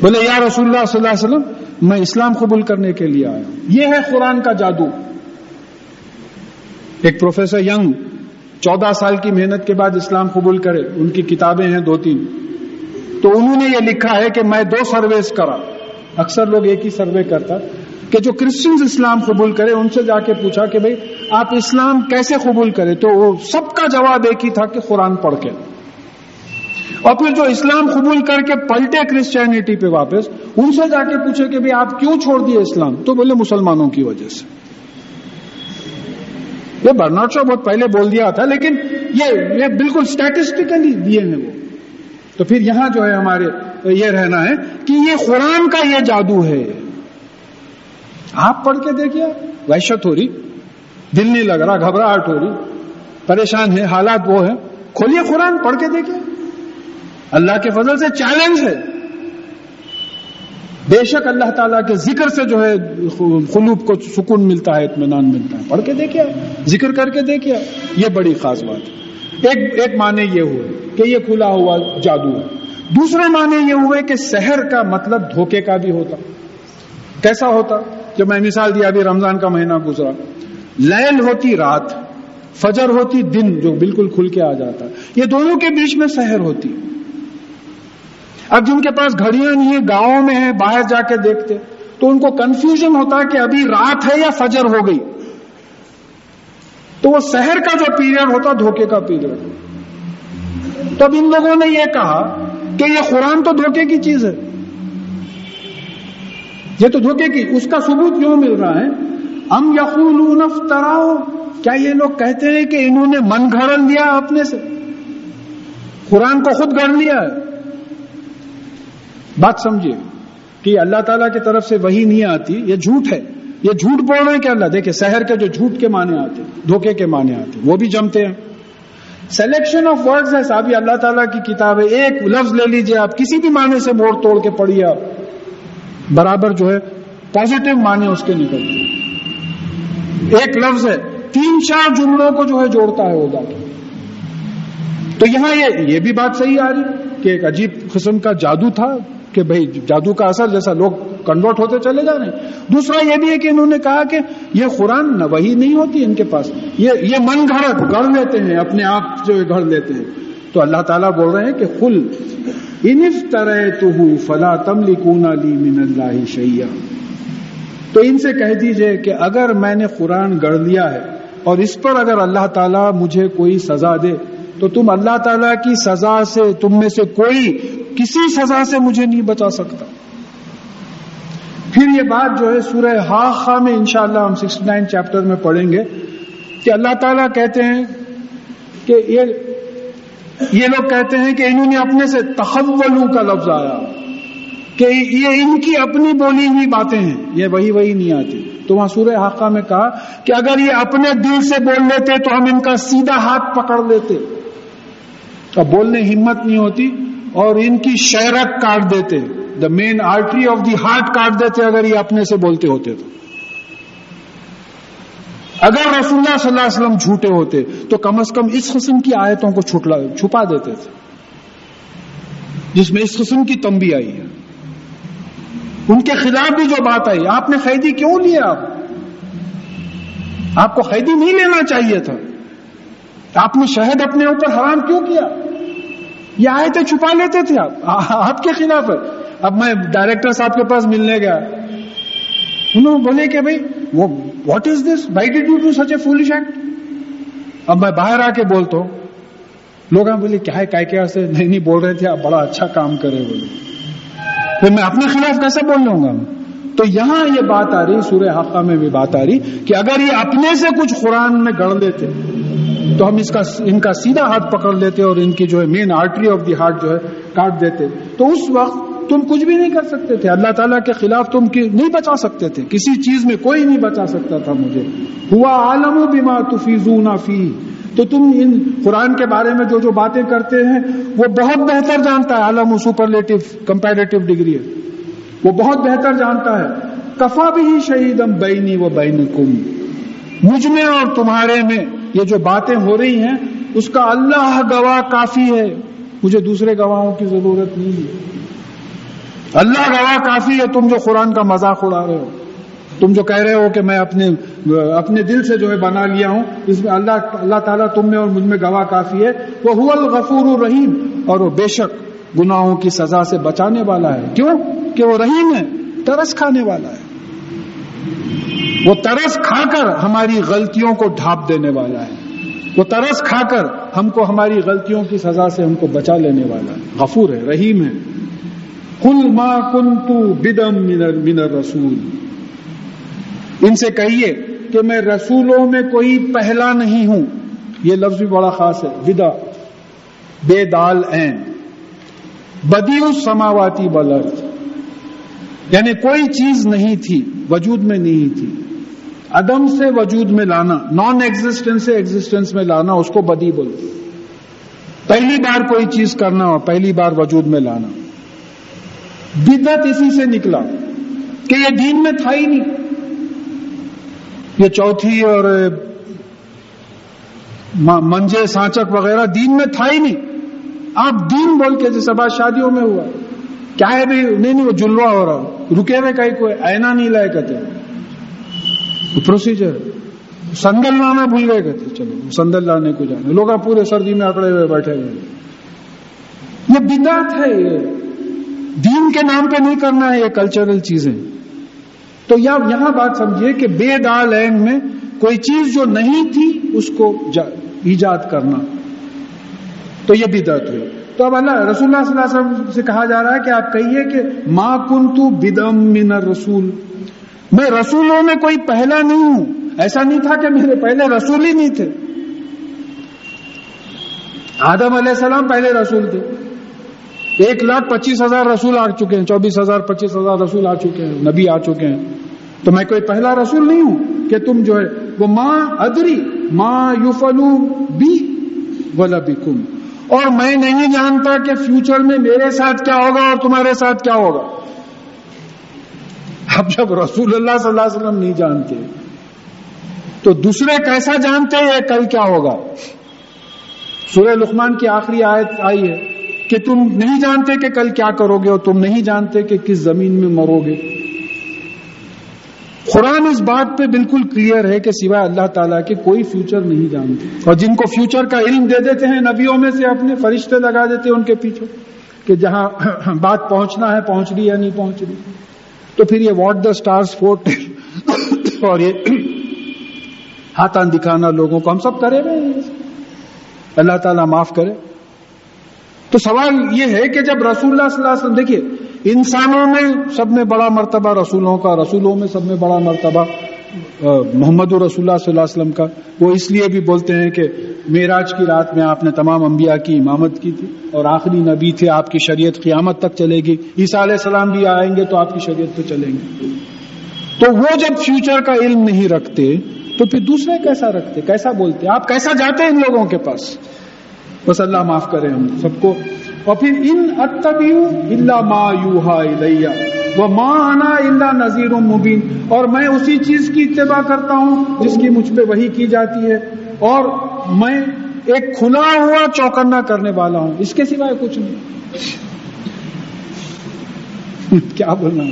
بولے، یا رسول اللہ صلی اللہ علیہ وسلم، میں اسلام قبول کرنے کے لیے آیا یہ ہے قرآن کا جادو۔ ایک پروفیسر ینگ چودہ سال کی محنت کے بعد اسلام قبول کرے، ان کی کتابیں ہیں دو تین۔ تو انہوں نے یہ لکھا ہے کہ میں دو سرویز کرا۔ اکثر لوگ ایک ہی سروے کرتا کہ جو کرسچنز اسلام قبول کرے، ان سے جا کے پوچھا کہ بھائی، آپ اسلام کیسے قبول کرے؟ تو وہ سب کا جواب ایک ہی تھا کہ قرآن پڑھ کے۔ اور پھر جو اسلام قبول کر کے پلٹے کرسچینٹی پہ واپس، ان سے جا کے پوچھے کہ بھائی، آپ کیوں چھوڑ دیے اسلام؟ تو بولے، مسلمانوں کی وجہ سے۔ یہ برناٹ شو بہت پہلے بول دیا تھا، لیکن یہ یہ بالکل اسٹیٹسٹیکلی دیے ہیں وہ۔ تو پھر یہاں جو ہے ہمارے یہ رہنا ہے کہ یہ قرآن کا یہ جادو ہے۔ آپ پڑھ کے دیکھیے، وحشت ہو رہی، دل نہیں لگ رہا، گھبراہٹ ہو رہی، پریشان ہے حالات وہ ہیں۔ کھولئے قرآن، پڑھ کے دیکھیے۔ اللہ کے فضل سے چیلنج ہے۔ بے شک اللہ تعالیٰ کے ذکر سے جو ہے قلوب کو سکون ملتا ہے، اطمینان ملتا ہے۔ پڑھ کے دیکھیے ذکر کر کے دیکھیے یہ بڑی خاص بات ہے۔ ایک ایک معنی یہ ہوئے کہ یہ کھلا ہوا جادو ہے۔ دوسرے معنی یہ ہوئے کہ سحر کا مطلب دھوکے کا بھی ہوتا۔ کیسا ہوتا؟ جب میں مثال دیا ابھی رمضان کا مہینہ گزرا۔ لیل ہوتی رات، فجر ہوتی دن جو بالکل کھل کے آ جاتا۔ یہ دونوں کے بیچ میں سحر ہوتی۔ اب جن کے پاس گھڑیاں نہیں ہیں، گاؤں میں ہیں، باہر جا کے دیکھتے تو ان کو کنفیوژن ہوتا ہے کہ ابھی رات ہے یا فجر ہو گئی۔ تو وہ شہر کا جو پیریڈ ہوتا، دھوکے کا پیریڈ تو اب ان لوگوں نے یہ کہا کہ یہ قرآن تو دھوکے کی چیز ہے۔ یہ تو دھوکے کی، اس کا ثبوت کیوں مل رہا ہے۔ ہم یقول کیا یہ لوگ کہتے ہیں کہ انہوں نے من گھڑ لیا اپنے سے؟ قرآن کو خود گھڑ لیا ہے۔ بات سمجھیے کہ اللہ تعالیٰ کی طرف سے وہی نہیں آتی، یہ جھوٹ ہے۔ یہ جھوٹ بول رہے ہیں کہ اللہ دیکھیں شہر کے جو جھوٹ کے معنی آتے، دھوکے کے معنی آتے، وہ بھی جمتے ہیں۔ سلیکشن آف ورڈز ہے صاحب اللہ تعالیٰ کی کتاب ہے۔ ایک لفظ لے لیجیے آپ، کسی بھی معنی سے موڑ توڑ کے پڑھیے آپ۔ برابر جو ہے پازیٹو معنی اس کے نکلتے ایک لفظ ہے، تین چار جملوں کو جو ہے جوڑتا ہے وہ جا کے تو یہاں یہ بھی بات صحیح آ رہی کہ ایک عجیب قسم کا جادو تھا۔ کہ بھائی جادو کا اثر جیسا لوگ کنورٹ ہوتے چلے جا رہے ہیں۔ دوسرا یہ بھی ہے کہ انہوں نے کہا کہ یہ قرآن وہی نہیں ہوتی ان کے پاس۔ یہ یہ من گھڑت گڑھ لیتے ہیں، اپنے آپ جو گھڑ لیتے ہیں۔ تو اللہ تعالیٰ بول رہے ہیں کہ کل انف طرح تو ہوں فلا تم لکھون علی من اللہ شیا تو ان سے کہہ دیجیے کہ اگر میں نے قرآن گڑھ لیا ہے اور اس پر اگر اللہ تعالیٰ مجھے کوئی سزا دے تو تم اللہ تعالیٰ کی سزا سے، تم میں سے کوئی کسی سزا سے مجھے نہیں بچا سکتا۔ پھر یہ بات جو ہے سورہ ہا میں انشاءاللہ ہم سکسٹی نائن چیپٹر میں پڑھیں گے کہ اللہ تعالیٰ کہتے ہیں کہ یہ یہ لوگ کہتے ہیں کہ انہوں نے اپنے سے تحولوں کا لفظ آیا۔ کہ یہ ان کی اپنی بولی ہوئی باتیں ہیں۔ یہ وہی وہی نہیں آتی۔ تو وہاں سورہ حقہ میں کہا کہ اگر یہ اپنے دل سے بول لیتے تو ہم ان کا سیدھا ہاتھ پکڑ لیتے۔ اب بولنے ہمت نہیں ہوتی اور ان کی شہرت کاٹ دیتے the main artery of the heart کاٹ دیتے اگر یہ اپنے سے بولتے ہوتے تو۔ اگر رسول اللہ صلی اللہ علیہ وسلم جھوٹے ہوتے تو کم از کم اس قسم کی آیتوں کو چھپا دیتے تھے۔ جس میں اس قسم کی تمبی آئی ہے۔ ان کے خلاف بھی جو بات آئی، آپ نے قیدی کیوں لیا؟ آپ آپ کو قیدی نہیں لینا چاہیے تھا۔ آپ نے شہد اپنے اوپر حرام کیوں کیا؟ یہ آئے تھے چھپا لیتے تھے آپ۔ آپ کے خلاف۔ ہے اب میں ڈائریکٹر صاحب کے پاس ملنے گیا۔ انہوں بولے کہ بھائی، وہ what is this why did you do such a foolish act اب میں باہر آ کے بولتا ہوں۔ لوگ بولے، کیا ہے؟ کیا سے؟ نہیں نہیں بول رہے تھے۔ آپ بڑا اچھا کام کرے بولے۔ پھر میں اپنے خلاف کیسے بول لوں گا؟ تو یہاں یہ بات آ رہی، سورہ حقہ میں بھی بات آ رہی کہ اگر یہ اپنے سے کچھ قرآن میں گڑ لیتے تو ہم اس کا ان کا سیدھا ہاتھ پکڑ لیتے اور ان کی جو ہے main artery of the heart جو ہے کاٹ دیتے۔ تو اس وقت تم کچھ بھی نہیں کر سکتے تھے۔ اللہ تعالیٰ کے خلاف تم نہیں بچا سکتے تھے۔ کسی چیز میں کوئی نہیں بچا سکتا تھا مجھے۔ ہوا عالم و بیما تفیزون فی تو تم ان قرآن کے بارے میں جو جو باتیں کرتے ہیں، وہ بہت بہتر جانتا ہے۔ عالم سپرلیٹو کمپیریٹو ڈگری ہے۔ وہ بہت بہتر جانتا ہے۔ کفا بھی شہیدم بینی و بین کم مجھ میں اور تمہارے میں یہ جو باتیں ہو رہی ہیں، اس کا اللہ گواہ کافی ہے۔ مجھے دوسرے گواہوں کی ضرورت نہیں ہے۔ اللہ گواہ کافی ہے، تم جو قرآن کا مذاق اڑا رہے ہو۔ تم جو کہہ رہے ہو کہ میں اپنے اپنے دل سے جو ہے بنا لیا ہوں، اس میں اللہ اللہ تعالیٰ تم میں اور مجھ میں گواہ کافی ہے۔ وہ حول الغفور الرحیم۔ اور وہ بے شک گناہوں کی سزا سے بچانے والا ہے۔ کیوں؟ کہ وہ رحیم ہے، ترس کھانے والا ہے۔ وہ ترس کھا کر ہماری غلطیوں کو ڈھانپ دینے والا ہے۔ وہ ترس کھا کر ہم کو ہماری غلطیوں کی سزا سے ہم کو بچا لینے والا ہے۔ غفور ہے، رحیم ہے۔ کل ما کن تو بدم من رسول ان سے کہیے کہ میں رسولوں میں کوئی پہلا نہیں ہوں۔ یہ لفظ بھی بڑا خاص ہے۔ ودا، بے دال این بدی سماواتی بلرد یعنی کوئی چیز نہیں تھی، وجود میں نہیں تھی۔ عدم سے وجود میں لانا نان ایگزٹینس سے ایگزٹینس میں لانا، اس کو بدی بولتے پہلی بار کوئی چیز کرنا ہو پہلی بار وجود میں لانا۔ بدت اسی سے نکلا کہ یہ دین میں تھا ہی نہیں۔ یہ چوتھی اور منجے، سانچک وغیرہ دین میں تھا ہی نہیں۔ آپ دین بول کے جیسے بات شادیوں میں ہوا۔ کیا ہے بھی؟ نہیں نہیں، وہ جلوا ہو رہا۔ رکے ہوئے کہیں کوئی اینا نہیں لائے کہتے پروسیجر سندل لانا بھول گئے کہتے چلو سندل لانے کو جانا لوگ پورے سردی میں اکڑے ہوئے بیٹھے ہوئے یہ بدعت ہے یہ دین کے نام پہ نہیں کرنا ہے یہ کلچرل چیزیں تو یہاں بات سمجھیے کہ بے دال اینڈ میں کوئی چیز جو نہیں تھی اس کو ایجاد کرنا تو یہ بدعت ہوئی تو اب اللہ رسول اللہ صلی اللہ علیہ وسلم سے کہا جا رہا ہے کہ آپ کہیے کہ ماں کن تو بدم من رسول میں رسولوں میں کوئی پہلا نہیں ہوں۔ ایسا نہیں تھا کہ میرے پہلے رسول ہی نہیں تھے۔ آدم علیہ السلام پہلے رسول تھے۔ ایک لاکھ پچیس ہزار رسول آ چکے ہیں، چوبیس ہزار پچیس ہزار رسول آ چکے ہیں، نبی آ چکے ہیں۔ تو میں کوئی پہلا رسول نہیں ہوں کہ تم جو ہے، وہ ماں ادری ماں یو فلو بی کم اور میں نہیں جانتا کہ فیوچر میں میرے ساتھ کیا ہوگا اور تمہارے ساتھ کیا ہوگا۔ اب جب رسول اللہ صلی اللہ علیہ وسلم نہیں جانتے، تو دوسرے کیسا جانتے ہیں کل کیا ہوگا؟ سورہ لقمان کی آخری آیت آئی ہے کہ تم نہیں جانتے کہ کل کیا کرو گے اور تم نہیں جانتے کہ کس زمین میں مرو گے۔ قرآن اس بات پہ بالکل کلیئر ہے کہ سوائے اللہ تعالیٰ کے کوئی فیوچر نہیں جانتے۔ اور جن کو فیوچر کا علم دے دیتے ہیں، نبیوں میں سے اپنے فرشتے لگا دیتے ہیں ان کے پیچھے کہ جہاں بات پہنچنا ہے، پہنچ رہی یا نہیں پہنچ رہی۔ تو پھر یہ واٹ دا اسٹارس فورٹ اور یہ ہاتھان دکھانا لوگوں کو ہم سب کرے رہے اللہ تعالیٰ معاف کرے۔ تو سوال یہ ہے کہ جب رسول اللہ صلی اللہ علیہ وسلم، دیکھیے انسانوں میں سب میں بڑا مرتبہ رسولوں کا، رسولوں میں سب میں بڑا مرتبہ محمد رسول اللہ صلی اللہ علیہ وسلم کا۔ وہ اس لیے بھی بولتے ہیں کہ معراج کی رات میں آپ نے تمام انبیاء کی امامت کی تھی اور آخری نبی تھے، آپ کی شریعت قیامت تک چلے گی۔ عیسیٰ علیہ السلام بھی آئیں گے تو آپ کی شریعت پہ چلیں گے تو وہ جب فیوچر کا علم نہیں رکھتے، تو پھر دوسرے کیسا رکھتے؟ کیسا بولتے؟ آپ کیسا جاتے ہیں ان لوگوں کے پاس؟ بس اللہ معاف کرے ہم سب کو۔ اور پھر ان اتبیو اللہ ما یوہا الیہ وہ ماں آنا اللہ نذیر مبین اور میں اسی چیز کی اتباع کرتا ہوں جس کی مجھ پہ وہی کی جاتی ہے اور میں ایک کھلا ہوا چوکنا کرنے والا ہوں اس کے سوائے کچھ نہیں۔ کیا بولنا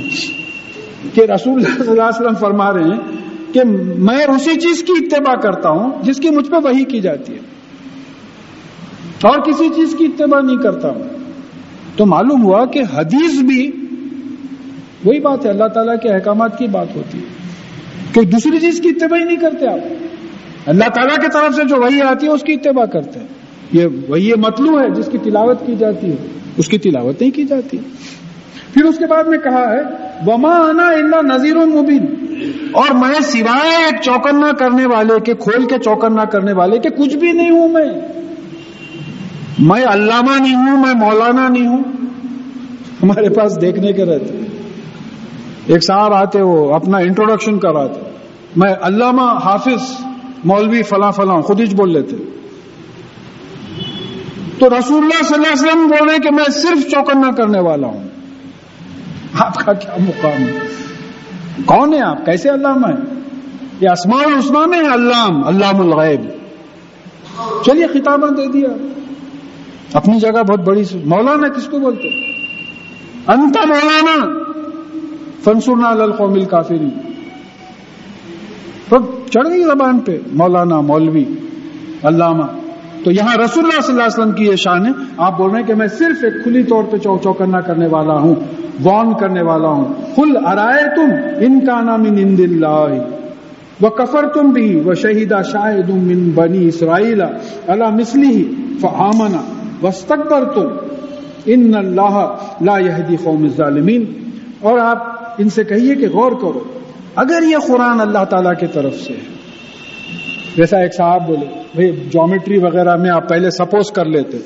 کہ رسول اللہ صلی اللہ علیہ وسلم فرما رہے ہیں کہ میں اسی چیز کی اتباع کرتا ہوں جس کی مجھ پہ وہی کی جاتی ہے۔ اور کسی چیز کی اتباع نہیں کرتا ہوں۔ تو معلوم ہوا کہ حدیث بھی وہی بات ہے، اللہ تعالیٰ کے احکامات کی بات ہوتی ہے کہ دوسری چیز کی اتباع ہی نہیں کرتے آپ۔ اللہ تعالیٰ کی طرف سے جو وہی آتی ہے، اس کی اتباع کرتے ہیں۔ یہ وہی مطلوب ہے، جس کی تلاوت کی جاتی ہے، اس کی تلاوت نہیں کی جاتی۔ پھر اس کے بعد میں کہا ہے، وما آنا اللہ نذیر المبین اور میں سوائے ایک چوکنا کرنے والے کے، کھول کے چوکنا کرنے والے کے کچھ بھی نہیں ہوں میں۔ میں علامہ نہیں ہوں، میں مولانا نہیں ہوں۔ ہمارے پاس دیکھنے کے رہتے۔ ایک صاحب آتے، وہ اپنا انٹروڈکشن کراتے۔ میں علامہ حافظ مولوی فلاں فلاں، خود ہی بول لیتے۔ تو رسول اللہ صلی اللہ علیہ وسلم بول رہے کہ میں صرف چوکنا کرنے والا ہوں۔ آپ کا کیا مقام ہے؟ کون ہے آپ؟ کیسے علامہ ہے یہ اسماء العثما میں علام علام الغیب۔ چلیے خطابہ دے دیا۔ اپنی جگہ بہت بڑی مولانا کس کو بولتے انت مولانا! فنسرنا القوم الکافرین چڑھ گئی زبان پہ، مولانا، مولوی، علامہ۔ تو یہاں رسول اللہ صلی اللہ علیہ وسلم کی یہ شان ہے۔ آپ بول رہے ہیں کہ میں صرف ایک کھلی طور پہ چو چوکنا کرنے والا ہوں، وان کرنے والا ہوں۔ کل ارائے تم ان کا نام اللہ وہ کفر تم بھی وہ شہیدہ شاہد من بنی اسرائیل۔ اللہ مسلی فامنا وسطبر تم ان اللہ لا یہدی قوم الظالمین اور آپ ان سے کہیے کہ غور کرو، اگر یہ قرآن اللہ تعالی کی طرف سے ہے، جیسا ایک صاحب بولے، بھائی جومیٹری وغیرہ میں آپ پہلے سپوز کر لیتے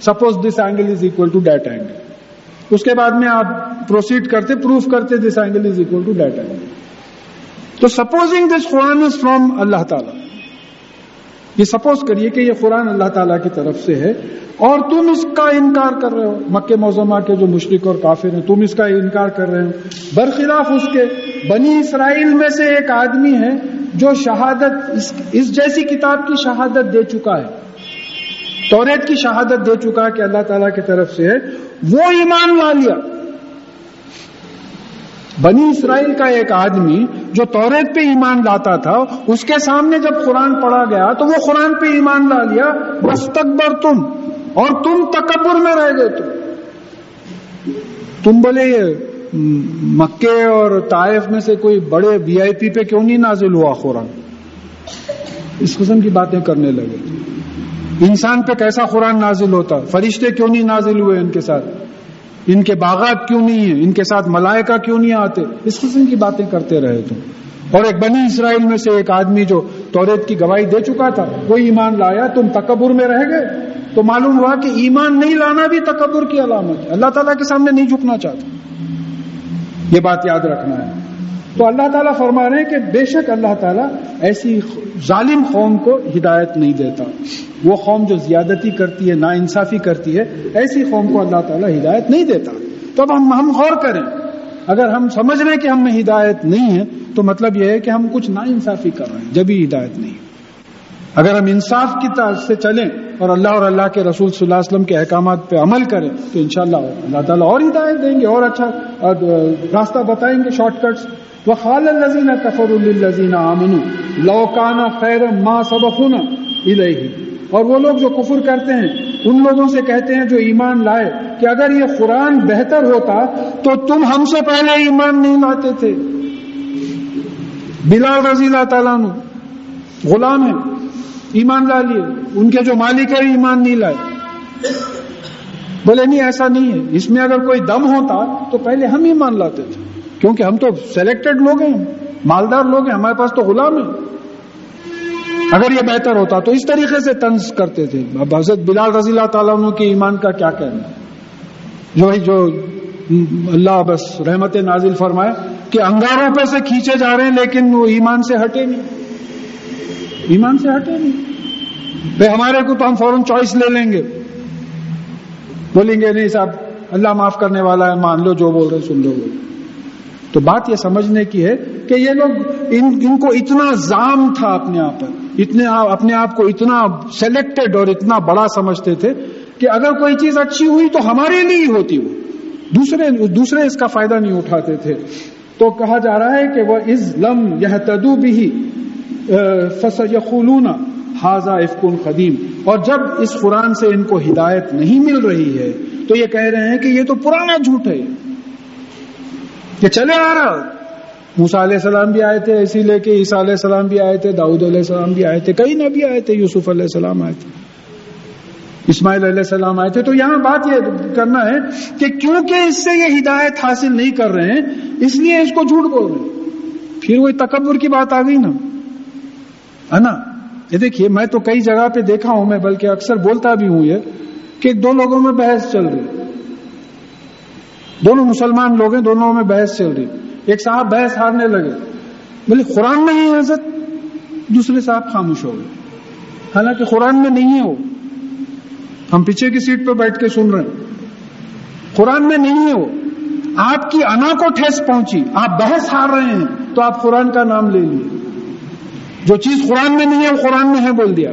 suppose this angle is equal to that angle اس کے بعد میں آپ پروسیڈ کرتے پروف کرتے this angle is equal to that angle تو supposing this Quran is from اللہ تعالی یہ سپوز کریے کہ یہ قرآن اللہ تعالیٰ کی طرف سے ہے اور تم اس کا انکار کر رہے ہو۔ مکہ موزمہ کے جو مشرق اور کافر ہیں، تم اس کا انکار کر رہے ہو۔ برخلاف اس کے بنی اسرائیل میں سے ایک آدمی ہے جو شہادت اس اس جیسی کتاب کی شہادت دے چکا ہے۔ توریت کی شہادت دے چکا ہے کہ اللہ تعالیٰ کی طرف سے ہے۔ وہ ایمان لا لیا۔ بنی اسرائیل کا ایک آدمی جو توریت پہ ایمان لاتا تھا، اس کے سامنے جب قرآن پڑھا گیا، تو وہ قرآن پہ ایمان لا لیا بس تکبر تم اور تم تکبر میں رہ گئے تم۔ تم بولے، مکے اور طائف میں سے کوئی بڑے وی آئی پی پہ کیوں نہیں نازل ہوا قرآن؟ اس قسم کی باتیں کرنے لگے۔ انسان پہ کیسا قرآن نازل ہوتا؟ فرشتے کیوں نہیں نازل ہوئے ان کے ساتھ؟ ان کے باغات کیوں نہیں ہیں؟ ان کے ساتھ ملائکہ کیوں نہیں آتے؟ اس قسم کی باتیں کرتے رہے تم۔ اور ایک بنی اسرائیل میں سے ایک آدمی جو توریت کی گواہی دے چکا تھا، وہ ایمان لایا، تم تکبر میں رہ گئے۔ تو معلوم ہوا کہ ایمان نہیں لانا بھی تکبر کی علامت ہے۔ اللہ تعالیٰ کے سامنے نہیں جھکنا چاہتا۔ یہ بات یاد رکھنا ہے۔ تو اللہ تعالیٰ فرما رہے ہیں کہ بے شک اللہ تعالیٰ ایسی ظالم قوم کو ہدایت نہیں دیتا۔ وہ قوم جو زیادتی کرتی ہے نا انصافی کرتی ہے، ایسی قوم کو اللہ تعالیٰ ہدایت نہیں دیتا۔ تو اب ہم ہم غور کریں۔ اگر ہم سمجھ رہے ہیں کہ ہم میں ہدایت نہیں ہے، تو مطلب یہ ہے کہ ہم کچھ نا انصافی کر رہے ہیں جبھی ہدایت نہیں۔ اگر ہم انصاف کی طرف سے چلیں اور اللہ اور اللہ کے رسول صلی اللہ علیہ وسلم کے احکامات پہ عمل کریں، تو انشاءاللہ اللہ تعالیٰ اور ہدایت دیں گے اور اچھا راستہ بتائیں گے شارٹ کٹس وہ خال الزین کفر الزین امن لوکانا خیر ماں سبقنا الہی اور وہ لوگ جو کفر کرتے ہیں، ان لوگوں سے کہتے ہیں جو ایمان لائے کہ اگر یہ قرآن بہتر ہوتا تو تم ہم سے پہلے ایمان نہیں لاتے تھے۔ بلال رضی اللہ تعالیٰ غلام ہے ایمان لا لیے۔ ان کے جو مالک ہے ایمان نہیں لائے۔ بولے نہیں، ایسا نہیں ہے۔ اس میں اگر کوئی دم ہوتا تو پہلے ہم ایمان لاتے تھے۔ کیونکہ ہم تو سلیکٹڈ لوگ ہیں، مالدار لوگ ہیں، ہمارے پاس تو غلام ہیں۔ اگر یہ بہتر ہوتا تو اس طریقے سے طنز کرتے تھے۔ اب حضرت بلال رضی اللہ تعالیٰ عنہ کے ایمان کا کیا کہنا؟ جو جو اللہ بس رحمت نازل فرمائے کہ انگاروں پہ سے کھینچے جا رہے ہیں، لیکن وہ ایمان سے ہٹے نہیں۔ ایمان سے ہٹے نہیں۔ بھائی، ہمارے کو تو ہم فوراً چوائس لے لیں گے۔ بولیں گے، نہیں صاحب، اللہ معاف کرنے والا ہے، مان لو جو بول رہے سن لو۔ بول تو بات یہ سمجھنے کی ہے کہ یہ لوگ ان, ان کو اتنا زام تھا اپنے آپ پر اتنے اپنے آپ کو اتنا سلیکٹڈ اور اتنا بڑا سمجھتے تھے کہ اگر کوئی چیز اچھی ہوئی تو ہمارے لیے ہوتی وہ۔ دوسرے دوسرے اس کا فائدہ نہیں اٹھاتے تھے۔ تو کہا جا رہا ہے کہ وہ از لم یہ تدو بھی فسلون حاضہ افکن قدیم۔ اور جب اس قرآن سے ان کو ہدایت نہیں مل رہی ہے تو یہ کہہ رہے ہیں کہ یہ تو پرانا جھوٹ ہے۔ کہ چلے آ رہا۔ موسا علیہ السلام بھی آئے تھے، اسی لے کے عیسیٰ علیہ السلام بھی آئے تھے، داؤد علیہ السلام بھی آئے تھے، کئی نبی آئے تھے، یوسف علیہ السلام آئے تھے، اسماعیل علیہ السلام آئے تھے۔ تو یہاں بات یہ کرنا ہے کہ کیونکہ اس سے یہ ہدایت حاصل نہیں کر رہے ہیں، اس لیے اس کو جھوٹ بول رہے ہیں۔ پھر وہی تکبر کی بات آ گئی نا۔ ہے نا؟ یہ دیکھیے، میں تو کئی جگہ پہ دیکھا ہوں میں، بلکہ اکثر بولتا بھی ہوں یہ، کہ دو لوگوں میں بحث چل رہی دونوں مسلمان لوگ ہیں، دونوں میں بحث چل رہی ایک صاحب بحث ہارنے لگے۔ بولے، قرآن میں ہی حضرت؟ دوسرے صاحب خاموش ہو گئے۔ حالانکہ قرآن میں نہیں ہے وہ۔ ہم پیچھے کی سیٹ پہ بیٹھ کے سن رہے ہیں۔ قرآن میں نہیں ہے وہ۔ آپ کی انا کو ٹھیس پہنچی۔ آپ بحث ہار رہے ہیں۔ تو آپ قرآن کا نام لے لیے۔ جو چیز قرآن میں نہیں ہے، وہ قرآن میں ہے بول دیا۔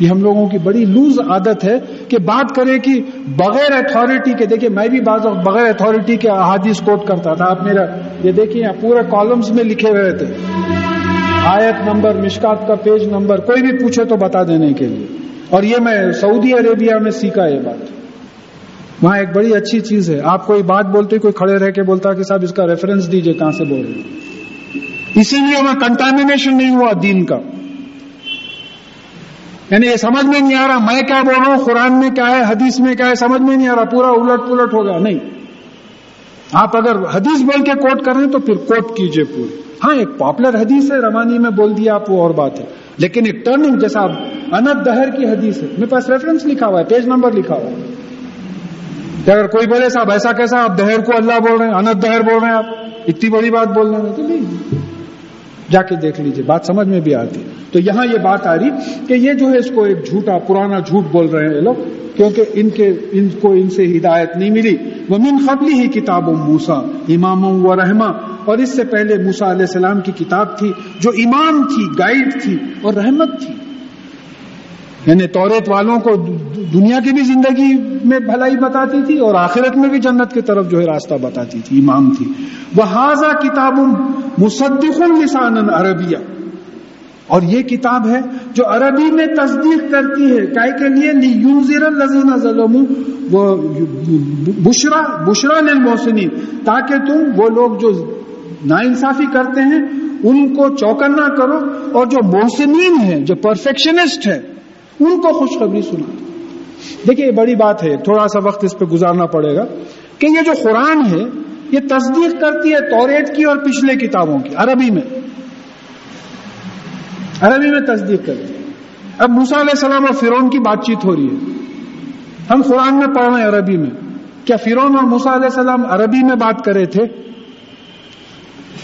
یہ ہم لوگوں کی بڑی لوز عادت ہے۔ کہ بات کرے کہ بغیر اتھارٹی کے دیکھیں میں بھی بعض بغیر اتھارٹی کے احادیث کوٹ کرتا تھا۔ آپ میرا، یہ دیکھیں پورے کالمز میں لکھے ہوئے تھے۔ آیت نمبر، مشکات کا پیج نمبر، کوئی بھی پوچھے تو بتا دینے کے لیے۔ اور یہ میں سعودی عربیہ میں سیکھا یہ بات۔ وہاں ایک بڑی اچھی چیز ہے۔ آپ کوئی بات بولتے، کوئی کھڑے رہ کے بولتا کہ صاحب اس کا ریفرنس دیجیے کہاں سے بول رہے اسی لیے وہاں کنٹامنیشن نہیں ہوا دین کا۔ یعنی یہ سمجھ میں نہیں آ رہا میں کیا بول رہا ہوں قرآن میں کیا ہے، حدیث میں کیا ہے، سمجھ میں نہیں آ رہا، پورا الٹ پلٹ ہو گیا۔ نہیں۔ آپ اگر حدیث بول کے کوٹ کر رہے ہیں تو پھر کوٹ کیجیے پوری ہاں ایک پاپولر حدیث ہے، روانی میں بول دیا آپ، وہ اور بات ہے۔ لیکن ایک ٹرننگ جیسا انت دہر کی حدیث ہے۔ میرے پاس ریفرنس لکھا ہوا ہے پیج نمبر لکھا ہوا ہے۔ کہ اگر کوئی بولے صاحب، ایسا کیسا آپ دہر کو اللہ بول رہے ہیں، انت دہر بول رہے ہیں آپ، اتنی بڑی بات بول رہے ہیں تو نہیں۔ جا کے دیکھ لیجیے، بات سمجھ میں بھی آتی تو یہاں یہ بات آ رہی کہ یہ جو ہے اس کو ایک جھوٹا، پرانا جھوٹ بول رہے ہیں یہ لوگ، کیونکہ ان کے، ان کو ان سے ہدایت نہیں ملی۔ وہ من قبلی ہی کتاب موسا امام و رحما اور اس سے پہلے موسا علیہ السلام کی کتاب تھی، جو امام تھی، گائیڈ تھی اور رحمت تھی۔ یعنی توریت والوں کو دنیا کی بھی زندگی میں بھلائی بتاتی تھی اور آخرت میں بھی جنت کی طرف جو ہے راستہ بتاتی تھی، امام تھی۔ وہ حاضہ کتاب مصدق لسان عربیہ اور یہ کتاب ہے جو عربی میں تصدیق کرتی ہے۔ کائے کے لیے؟ الزین ظلم وہ بشرا بشرا للمحسنین۔ تاکہ تم وہ لوگ جو ناانصافی کرتے ہیں، ان کو چوکنا کرو۔ اور جو محسنین ہیں، جو پرفیکشنسٹ ہے ان کو خوشخبری سنا۔ دیکھیے یہ بڑی بات ہے، تھوڑا سا وقت اس پہ گزارنا پڑے گا کہ یہ جو قرآن ہے، یہ تصدیق کرتی ہے توریت کی اور پچھلے کتابوں کی، عربی میں۔ عربی میں تصدیق کرتی ہے۔ اب موسا علیہ السلام اور فرون کی بات چیت ہو رہی ہے۔ ہم قرآن میں پڑھ رہے ہیں عربی میں۔ کیا فرون اور موسا علیہ السلام عربی میں بات کرے تھے؟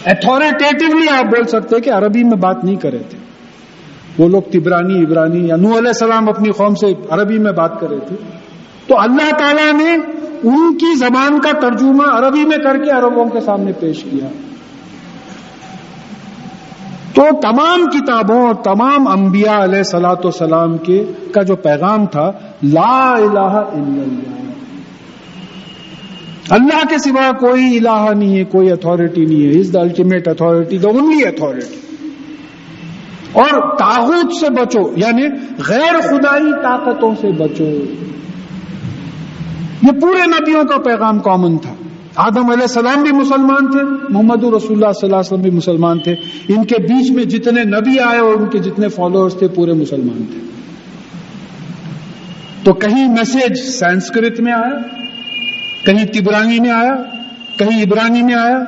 اتھارٹیٹیولی آپ بول سکتے کہ عربی میں بات نہیں کرے تھے۔ وہ لوگ تبرانی ابرانی یا نو علیہ السلام اپنی قوم سے عربی میں بات کر رہے تھے۔ تو اللہ تعالیٰ نے ان کی زبان کا ترجمہ عربی میں کر کے عربوں کے سامنے پیش کیا۔ تو تمام کتابوں اور تمام انبیاء علیہ سلاۃ وسلام کے کا جو پیغام تھا، لا الہ الا اللہ۔ اللہ کے سوا کوئی الہ نہیں ہے، کوئی اتارٹی نہیں ہے۔ Is the ultimate authority the only authority اور تاغوت سے بچو یعنی غیر خدائی طاقتوں سے بچو۔ یہ پورے نبیوں کا پیغام کامن تھا۔ آدم علیہ السلام بھی مسلمان تھے، محمد رسول اللہ صلی اللہ علیہ وسلم بھی مسلمان تھے۔ ان کے بیچ میں جتنے نبی آئے اور ان کے جتنے فالوورز تھے، پورے مسلمان تھے۔ تو کہیں میسج سنسکرت میں آیا؟ کہیں تبرانی میں آیا؟ کہیں عبرانی میں آیا؟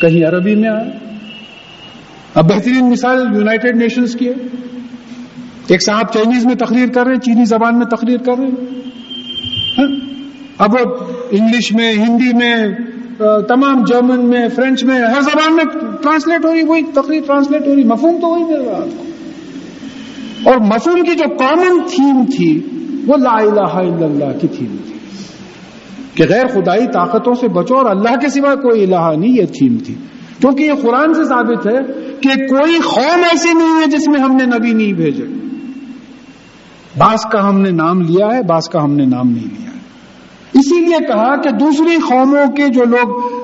کہیں عربی میں آیا؟ اب بہترین مثال یونائٹڈ نیشنز کی ہے۔ ایک صاحب چائنیز میں تقریر کر رہے ہیں، چینی زبان میں تقریر کر رہے ہیں۔ ہاں؟ اب انگلش میں، ہندی میں تمام جرمن میں، فرینچ میں، ہر زبان میں ٹرانسلیٹ ہو رہی، وہی تقریر ٹرانسلیٹ ہو رہی، مفہوم تو وہی مل رہا۔ کو اور مفہوم کی جو کامن تھیم تھی، وہ لا الہ الا اللہ کی تھیم تھی۔ کہ غیر خدائی طاقتوں سے بچو اور اللہ کے سوا کوئی الہ نہیں، یہ تھیم تھی۔ کیونکہ یہ قرآن سے ثابت ہے کہ کوئی قوم ایسی نہیں ہے جس میں ہم نے نبی نہیں بھیجے۔ باس کا ہم نے نام لیا ہے باس کا ہم نے نام نہیں لیا ہے۔ اسی لیے کہا کہ دوسری قوموں کے جو لوگ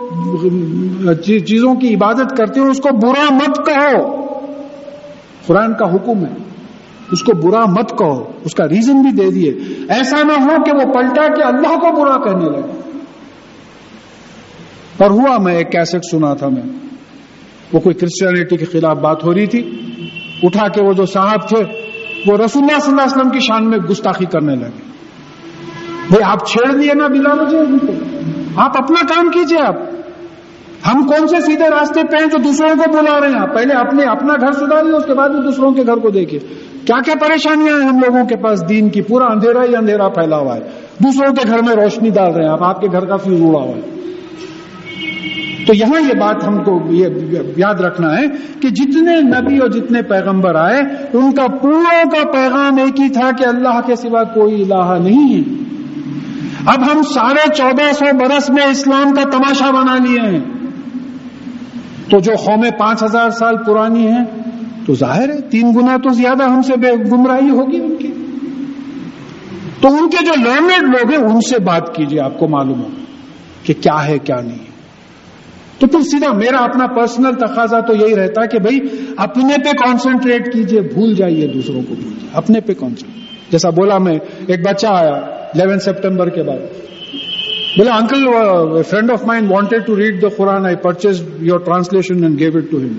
چیزوں کی عبادت کرتے ہیں، اس کو برا مت کہو۔ قرآن کا حکم ہے۔ اس کو برا مت کہو۔ اس کا ریزن بھی دے دیے۔ ایسا نہ ہو کہ وہ پلٹا کہ اللہ کو برا کہنے لگے۔ اور ہوا میں ایک کیسٹ سنا تھا میں۔ وہ کوئی کرسچینٹی کے خلاف بات ہو رہی تھی، اٹھا کے وہ جو صاحب تھے، وہ رسول اللہ صلی اللہ علیہ وسلم کی شان میں گستاخی کرنے لگے۔ بھائی آپ چھیڑ دیے نا بلا مجھے آپ اپنا کام کیجیے آپ۔ ہم کون سے سیدھے راستے پہ ہیں جو دوسروں کو بلا رہے ہیں؟ آپ پہلے اپنے، اپنا گھر سدھاریے اس کے بعد دوسروں کے گھر کو دیکھیے۔ کیا کیا پریشانیاں ہیں ہم لوگوں کے پاس؟ دین کی پورا اندھیرا ہی اندھیرا پھیلا ہوا ہے۔ دوسروں کے گھر میں روشنی ڈال رہے ہیں آپ آپ کے گھر کا فیوز اڑا ہوا ہے۔ تو یہاں یہ بات ہم کو یہ یاد رکھنا ہے کہ جتنے نبی اور جتنے پیغمبر آئے، ان کا پوروں کا پیغام ایک ہی تھا کہ اللہ کے سوا کوئی الہ نہیں ہے۔ اب ہم ساڑھے چودہ سو برس میں اسلام کا تماشا بنا لیے ہیں۔ تو جو قومیں پانچ ہزار سال پرانی ہیں، تو ظاہر ہے تین گنا تو زیادہ ہم سے بے گمراہی ہوگی ان کی۔ تو ان کے جو لرنڈ لوگ ہیں، ان سے بات کیجیے آپ کو معلوم ہو کہ کیا ہے، کیا نہیں۔ ہے تو پھر سیدھا میرا اپنا پرسنل تقاضا تو یہی رہتا ہے کہ بھائی اپنے پہ کانسنٹریٹ کیجیے بھول جائیے دوسروں کو بھول اپنے پہ کانسنٹریٹ جیسا بولا میں، ایک بچہ آیا الیون سپٹمبر کے بعد۔ بولا uncle friend of mind wanted to read the Quran I purchase your translation and gave it to him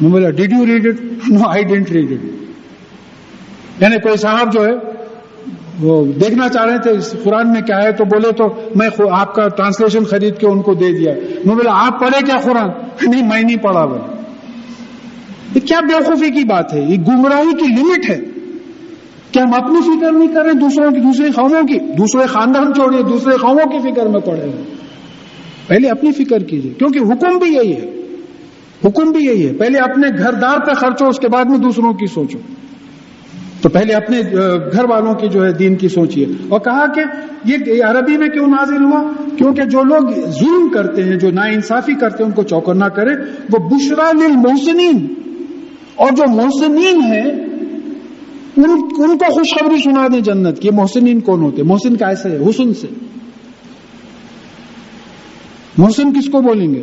میں بولا did you read it no I didn't read it یعنی کوئی صاحب جو ہے وہ دیکھنا چاہ رہے تھے، اس قرآن میں کیا ہے؟ تو بولے تو میں آپ کا ٹرانسلیشن خرید کے ان کو دے دیا۔ میں بولا، آپ پڑھے کیا قرآن؟ نہیں، میں نہیں پڑھا بولے یہ کیا بےخوفی کی بات ہے؟ یہ گمراہی کی لمٹ ہے۔ کہ ہم اپنی فکر نہیں کر رہے دوسروں کی دوسری قوموں کی۔ دوسرے خاندان چھوڑیے، دوسرے قوموں کی فکر میں پڑے پہلے اپنی فکر کیجیے، کیونکہ حکم بھی یہی ہے۔ حکم بھی یہی ہے۔ پہلے اپنے گھر دار پہ خرچو، اس کے بعد میں دوسروں کی سوچو۔ تو پہلے اپنے گھر والوں کی جو ہے دین کی سوچیے۔ اور کہا کہ یہ عربی میں کیوں نازل ہوا؟ کیونکہ جو لوگ ظلم کرتے ہیں، جو نا انصافی کرتے ہیں، ان کو چوکر نہ کرے۔ وہ بشرا للمحسنین۔ اور جو محسنین ہیں، ان ان کو خوشخبری سنا دیں جنت کی۔ محسنین کون ہوتے؟ محسن کیسے ہے، حسن سے۔ محسن کس کو بولیں گے؟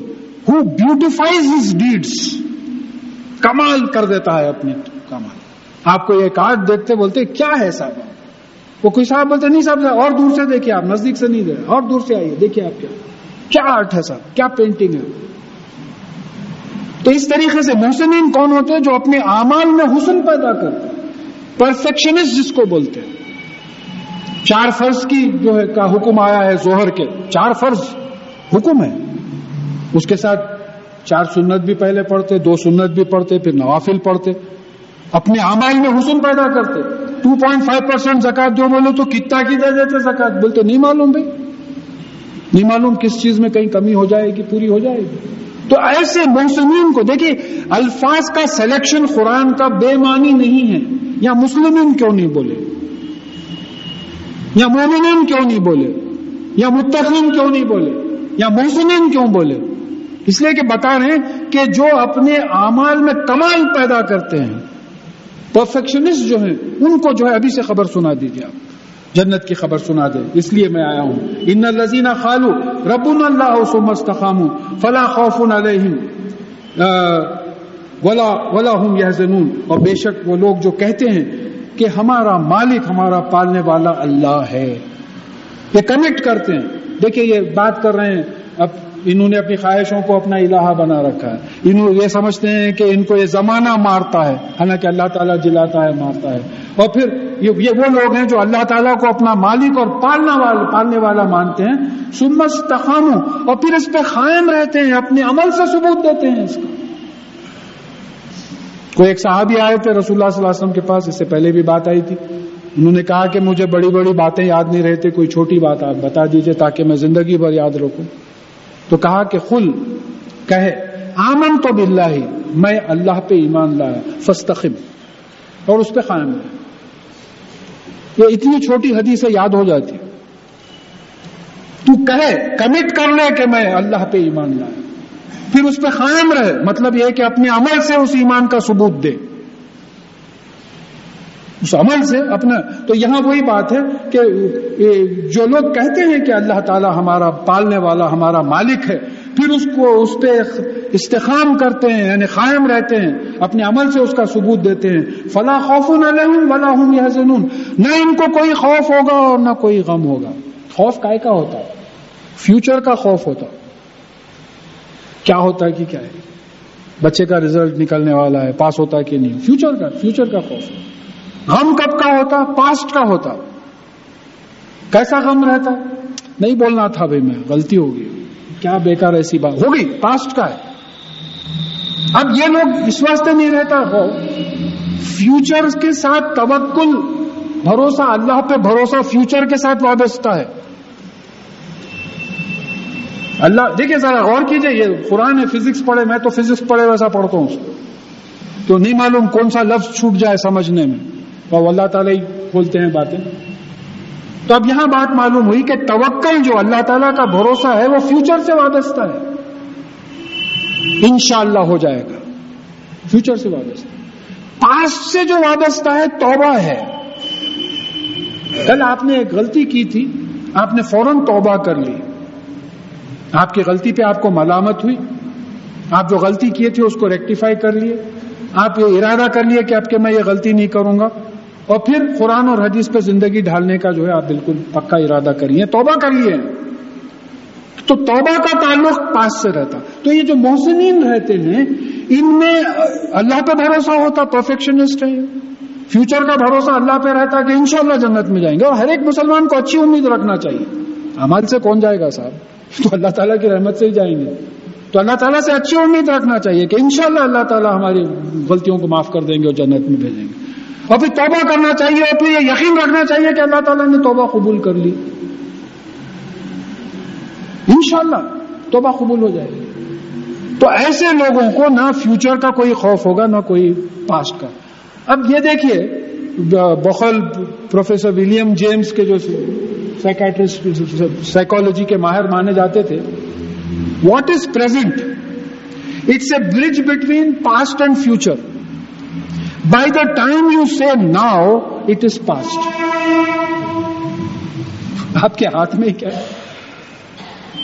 ہو بیوٹیفائز ہز ڈیڈس کمال کر دیتا ہے اپنے کمال۔ آپ کو یہ کارڈ دیکھتے بولتے، کیا ہے صاحب؟ وہ کوئی صاحب بولتے، نہیں صاحب، اور دور سے دیکھیے آپ، نزدیک سے نہیں دے اور دور سے آئیے دیکھیے آپ کیا کیا آرٹ ہے صاحب؟ کیا پینٹنگ ہے؟ تو اس طریقے سے محسنین کون ہوتے ہیں جو اپنے اعمال میں حسن پیدا کرتے پرفیکشنسٹ جس کو بولتے ہیں۔ چار فرض کی جو ہے، کا حکم آیا ہے زہر کے۔ چار فرض حکم ہے۔ اس کے ساتھ چار سنت بھی پہلے پڑھتے، دو سنت بھی پڑھتے، پھر نوافل پڑھتے۔ اپنے آمائل میں حسن پیدا کرتے۔ ٹو پوائنٹ فائیو پرسینٹ زکات جو بولے تو کتنا کی دے دیتے زکات بولتے نہیں معلوم بھائی۔ نہیں معلوم کس چیز میں کہیں کمی ہو جائے گی، پوری ہو جائے گی۔ تو ایسے محسنین کو دیکھیے، الفاظ کا سلیکشن قرآن کا بے معنی نہیں ہے۔ یا مسلمین کیوں نہیں بولے؟ یا مومنین کیوں نہیں بولے؟ یا متقین کیوں نہیں بولے؟ یا محسنین کیوں بولے؟ اس لیے کہ بتا رہے ہیں کہ جو اپنے اعمال میں کمال پیدا کرتے ہیں پرفیکشنسٹ جو ہیں، ان کو جو ہے ابھی سے خبر سنا دیجیے آپ۔ جنت کی خبر سنا دے اس لیے میں آیا ہوں۔ ان الزین خالو رب اللہ سمستخام فلا خوف علیہم ولا ولا ہوں یہ اور بے شک وہ لوگ جو کہتے ہیں کہ ہمارا مالک، ہمارا پالنے والا اللہ ہے۔ یہ کمٹ کرتے ہیں۔ دیکھیے یہ بات کر رہے ہیں۔ اب انہوں نے اپنی خواہشوں کو اپنا الہا بنا رکھا ہے۔ انہوں یہ سمجھتے ہیں کہ ان کو یہ زمانہ مارتا ہے، حالانکہ اللہ تعالیٰ جلاتا ہے، مارتا ہے۔ اور پھر یہ وہ لوگ ہیں جو اللہ تعالیٰ کو اپنا مالک اور پالنا والا پالنے والا مانتے ہیں۔ سمس تخانو اور پھر اس پہ قائم رہتے ہیں، اپنے عمل سے ثبوت دیتے ہیں اس کا۔ کوئی ایک صحابی آئے تھے رسول اللہ صلی اللہ علیہ وسلم کے پاس، اس سے پہلے بھی بات آئی تھی۔ انہوں نے کہا کہ مجھے بڑی بڑی باتیں یاد نہیں رہتے، کوئی چھوٹی بات آپ بتا دیجیے تاکہ میں زندگی بھر یاد رکھوں۔ تو کہا کہ خل کہے، آمن تو بلّہ ہی میں اللہ پہ ایمان لایا فستخم اور اس پہ قائم رہے یہ اتنی چھوٹی حدیث یاد ہو جاتی۔ تو کہے کمٹ کر لے کہ میں اللہ پہ ایمان لایا۔ پھر اس پہ قائم رہے مطلب یہ کہ اپنے عمل سے اس ایمان کا ثبوت دے۔ اس عمل سے اپنا تو یہاں وہی بات ہے کہ جو لوگ کہتے ہیں کہ اللہ تعالیٰ ہمارا پالنے والا، ہمارا مالک ہے، پھر اس کو اس پہ استحام کرتے ہیں یعنی قائم رہتے ہیں، اپنے عمل سے اس کا ثبوت دیتے ہیں۔ فلاں خوف ولا ہوں یہ نہ ان کو کوئی خوف ہوگا اور نہ کوئی غم ہوگا۔ خوف کا کا ہوتا ہے؟ فیوچر کا خوف ہوتا کیا ہوتا ہے کہ کیا ہے؟ بچے کا ریزلٹ نکلنے والا ہے، پاس ہوتا ہے کہ نہیں؟ فیوچر کا فیوچر کا خوف غم کب کا ہوتا؟ پاسٹ کا ہوتا۔ کیسا غم رہتا؟ نہیں بولنا تھا بھائی میں، غلطی ہوگی۔ کیا بیکار ایسی بات۔ ہوگی پاسٹ کا ہے۔ اب یہ لوگ اس واسطے نہیں رہتا۔ ہو فیوچر کے ساتھ توکل، بھروسہ اللہ پہ بھروسہ فیوچر کے ساتھ وابستہ ہے۔ اللہ، دیکھیے ذرا غور کیجیے، یہ قرآن ہے فزکس پڑھے، میں تو فزکس پڑھے ویسا پڑھتا ہوں۔ تو نہیں معلوم کون سا لفظ چھوٹ جائے سمجھنے میں۔ اور اللہ تعالیٰ ہی کھولتے ہیں باتیں۔ تو اب یہاں بات معلوم ہوئی کہ توکل جو اللہ تعالیٰ کا بھروسہ ہے، وہ فیوچر سے وابستہ ہے۔ انشاءاللہ ہو جائے گا۔ فیوچر سے وابستہ۔ پاسٹ سے جو وابستہ ہے، توبہ ہے۔ کل آپ نے ایک غلطی کی تھی، آپ نے فوراً توبہ کر لی۔ آپ کی غلطی پہ آپ کو ملامت ہوئی۔ آپ جو غلطی کیے تھے، اس کو ریکٹیفائی کر لیے۔ آپ یہ ارادہ کر لیے کہ اب کہ میں یہ غلطی نہیں کروں گا۔ اور پھر قرآن اور حدیث پہ زندگی ڈھالنے کا جو ہے آپ بالکل پکا ارادہ کریے، توبہ کر لیے تو توبہ کا تعلق پاس سے رہتا۔ تو یہ جو محسنین رہتے ہیں، ان میں اللہ پہ بھروسہ ہوتا، پرفیکشنسٹ ہے فیوچر کا بھروسہ اللہ پہ رہتا کہ انشاءاللہ جنت میں جائیں گے۔ اور ہر ایک مسلمان کو اچھی امید رکھنا چاہیے۔ ہمارے سے کون جائے گا صاحب؟ تو اللہ تعالیٰ کی رحمت سے ہی جائیں گے۔ تو اللہ تعالیٰ سے اچھی امید رکھنا چاہیے کہ انشاءاللہ اللہ تعالیٰ ہماری غلطیوں کو معاف کر دیں گے اور جنت میں بھیجیں گے۔ اور پھر توبہ کرنا چاہیے اور پھر یہ یقین رکھنا چاہیے کہ اللہ تعالیٰ نے توبہ قبول کر لی۔ انشاءاللہ توبہ قبول ہو جائے گی۔ تو ایسے لوگوں کو نہ فیوچر کا کوئی خوف ہوگا، نہ کوئی پاسٹ کا۔ اب یہ دیکھیے، بخل، پروفیسر ولیم جیمز کے جو سائکٹرسٹ سائیکولوجی کے ماہر مانے جاتے تھے۔ What is present it's a bridge between past and future by the time you see now it is past آپ کے ہاتھ میں کیا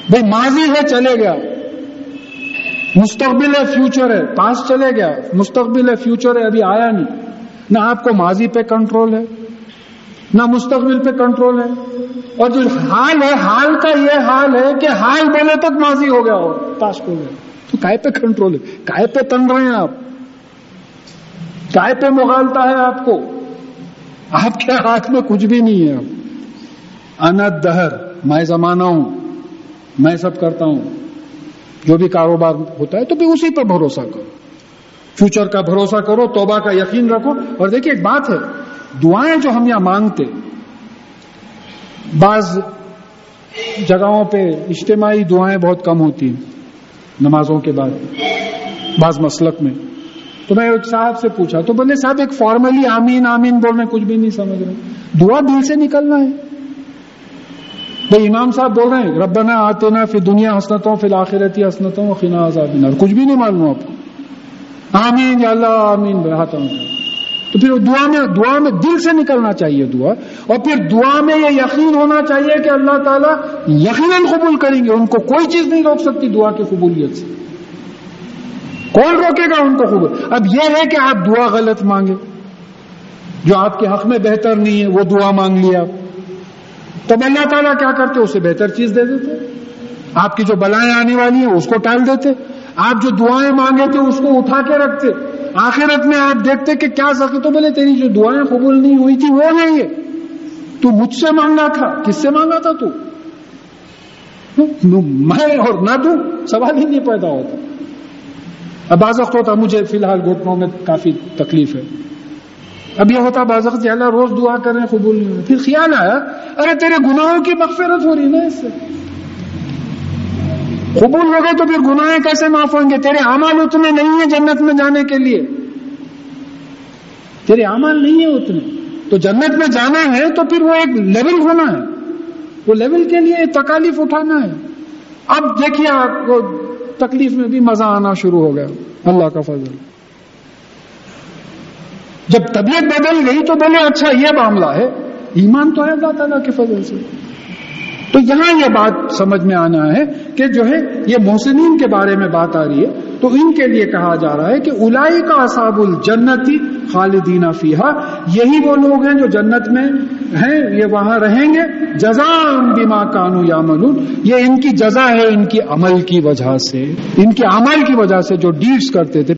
بھائی ماضی ہے چلے گیا مستقبل ہے فیوچر ہے پاس چلے گیا مستقبل ہے فیوچر ہے ابھی آیا نہیں نہ آپ کو ماضی پہ کنٹرول ہے نہ مستقبل پہ کنٹرول ہے اور جو حال ہے حال کا یہ حال ہے کہ حال بولے تک ماضی ہو گیا ہو پاس ہو گیا تو کائے پہ کنٹرول ہے کائے پہ تن رہے ہیں آپ کائے پہ مغالتا ہے آپ کو۔ آپ کے ہاتھ میں کچھ بھی نہیں ہے۔ اب دہر میں زمانہ ہوں، میں سب کرتا ہوں۔ جو بھی کاروبار ہوتا ہے تو بھی اسی پر بھروسہ کرو۔ فیوچر کا بھروسہ کرو، توبہ کا یقین رکھو۔ اور دیکھیے ایک بات ہے، دعائیں جو ہم یہاں مانگتے، بعض جگہوں پہ اجتماعی دعائیں بہت کم ہوتی ہیں، نمازوں کے بعد، بعض مسلک میں۔ تو میں ایک صاحب سے پوچھا، تو بولے، صاحب، ایک فارملی آمین آمین بول رہے کچھ بھی نہیں سمجھ رہے۔ دعا دل سے نکلنا ہے۔ بھائی، امام صاحب بول رہے ہیں، ربنا آتے نا پھر دنیا حسنتوں پھر آخرتی حسنتوں خنا آزاد کچھ بھی نہیں معلوم آپ کو۔ آمین یا اللہ، آمین بہاتا ہوں تو پھر دعا میں دعا میں دل سے نکلنا چاہیے دعا۔ اور پھر دعا میں یہ یقین ہونا چاہیے کہ اللہ تعالیٰ یقیناً قبول کریں گے۔ ان کو کوئی چیز نہیں روک سکتی دعا کی قبولیت سے۔ کون روکے گا ان کو قبول اب یہ ہے کہ آپ دعا غلط مانگے۔ جو آپ کے حق میں بہتر نہیں ہے، وہ دعا مانگ لیا۔ تب اللہ تعالیٰ کیا کرتے؟ اسے بہتر چیز دے دیتے۔ آپ کی جو بلائیں آنے والی ہیں، اس کو ٹال دیتے۔ آپ جو دعائیں مانگے تھے، اس کو اٹھا کے رکھتے۔ آخرت میں آپ دیکھتے کہ کیا سکے تو بولے، تیری جو دعائیں قبول نہیں ہوئی تھی، وہ نہیں ہے۔ تو مجھ سے مانگا تھا۔ کس سے مانگا تھا تو؟ میں اور نہ تو سوال ہی نہیں پیدا ہوتا۔ بعض وقت ہوتا مجھے فی الحال گھٹنوں میں کافی تکلیف ہے۔ اب یہ ہوتا بعض وقت اللہ روز دعا کر رہے ہیں، قبول نہیں ہوئی پھر خیال آیا، ارے تیرے گناہوں کی مغفرت ہو رہی نا اس سے۔ قبول ہو گئے تو پھر گناہیں کیسے معاف ہوں گے؟ تیرے اعمال اتنے نہیں ہیں جنت میں جانے کے لیے۔ تیرے اعمال نہیں ہیں اتنے۔ تو جنت میں جانا ہے تو پھر وہ ایک لیول ہونا ہے۔ وہ لیول کے لیے تکالیف اٹھانا ہے۔ اب دیکھیے آپ کو تکلیف میں بھی مزہ آنا شروع ہو گیا۔ اللہ کا فضل۔ جب طبیعت بدل گئی تو بولے اچھا یہ معاملہ ہے۔ ایمان تو ہے اللہ تعالیٰ کے فضل سے۔ تو یہاں یہ بات سمجھ میں آنا ہے کہ جو ہے، یہ محسنین کے بارے میں بات آ رہی ہے۔ تو ان کے لیے کہا جا رہا ہے کہ الائی کا اصاب الجنتی خالدینہ فیحا یہی وہ لوگ ہیں جو جنت میں ہیں، یہ وہاں رہیں گے۔ جزا بما کانو یا یہ ان کی جزا ہے ان کی عمل کی وجہ سے۔ ان کے عمل کی وجہ سے جو ڈیڈس کرتے تھے۔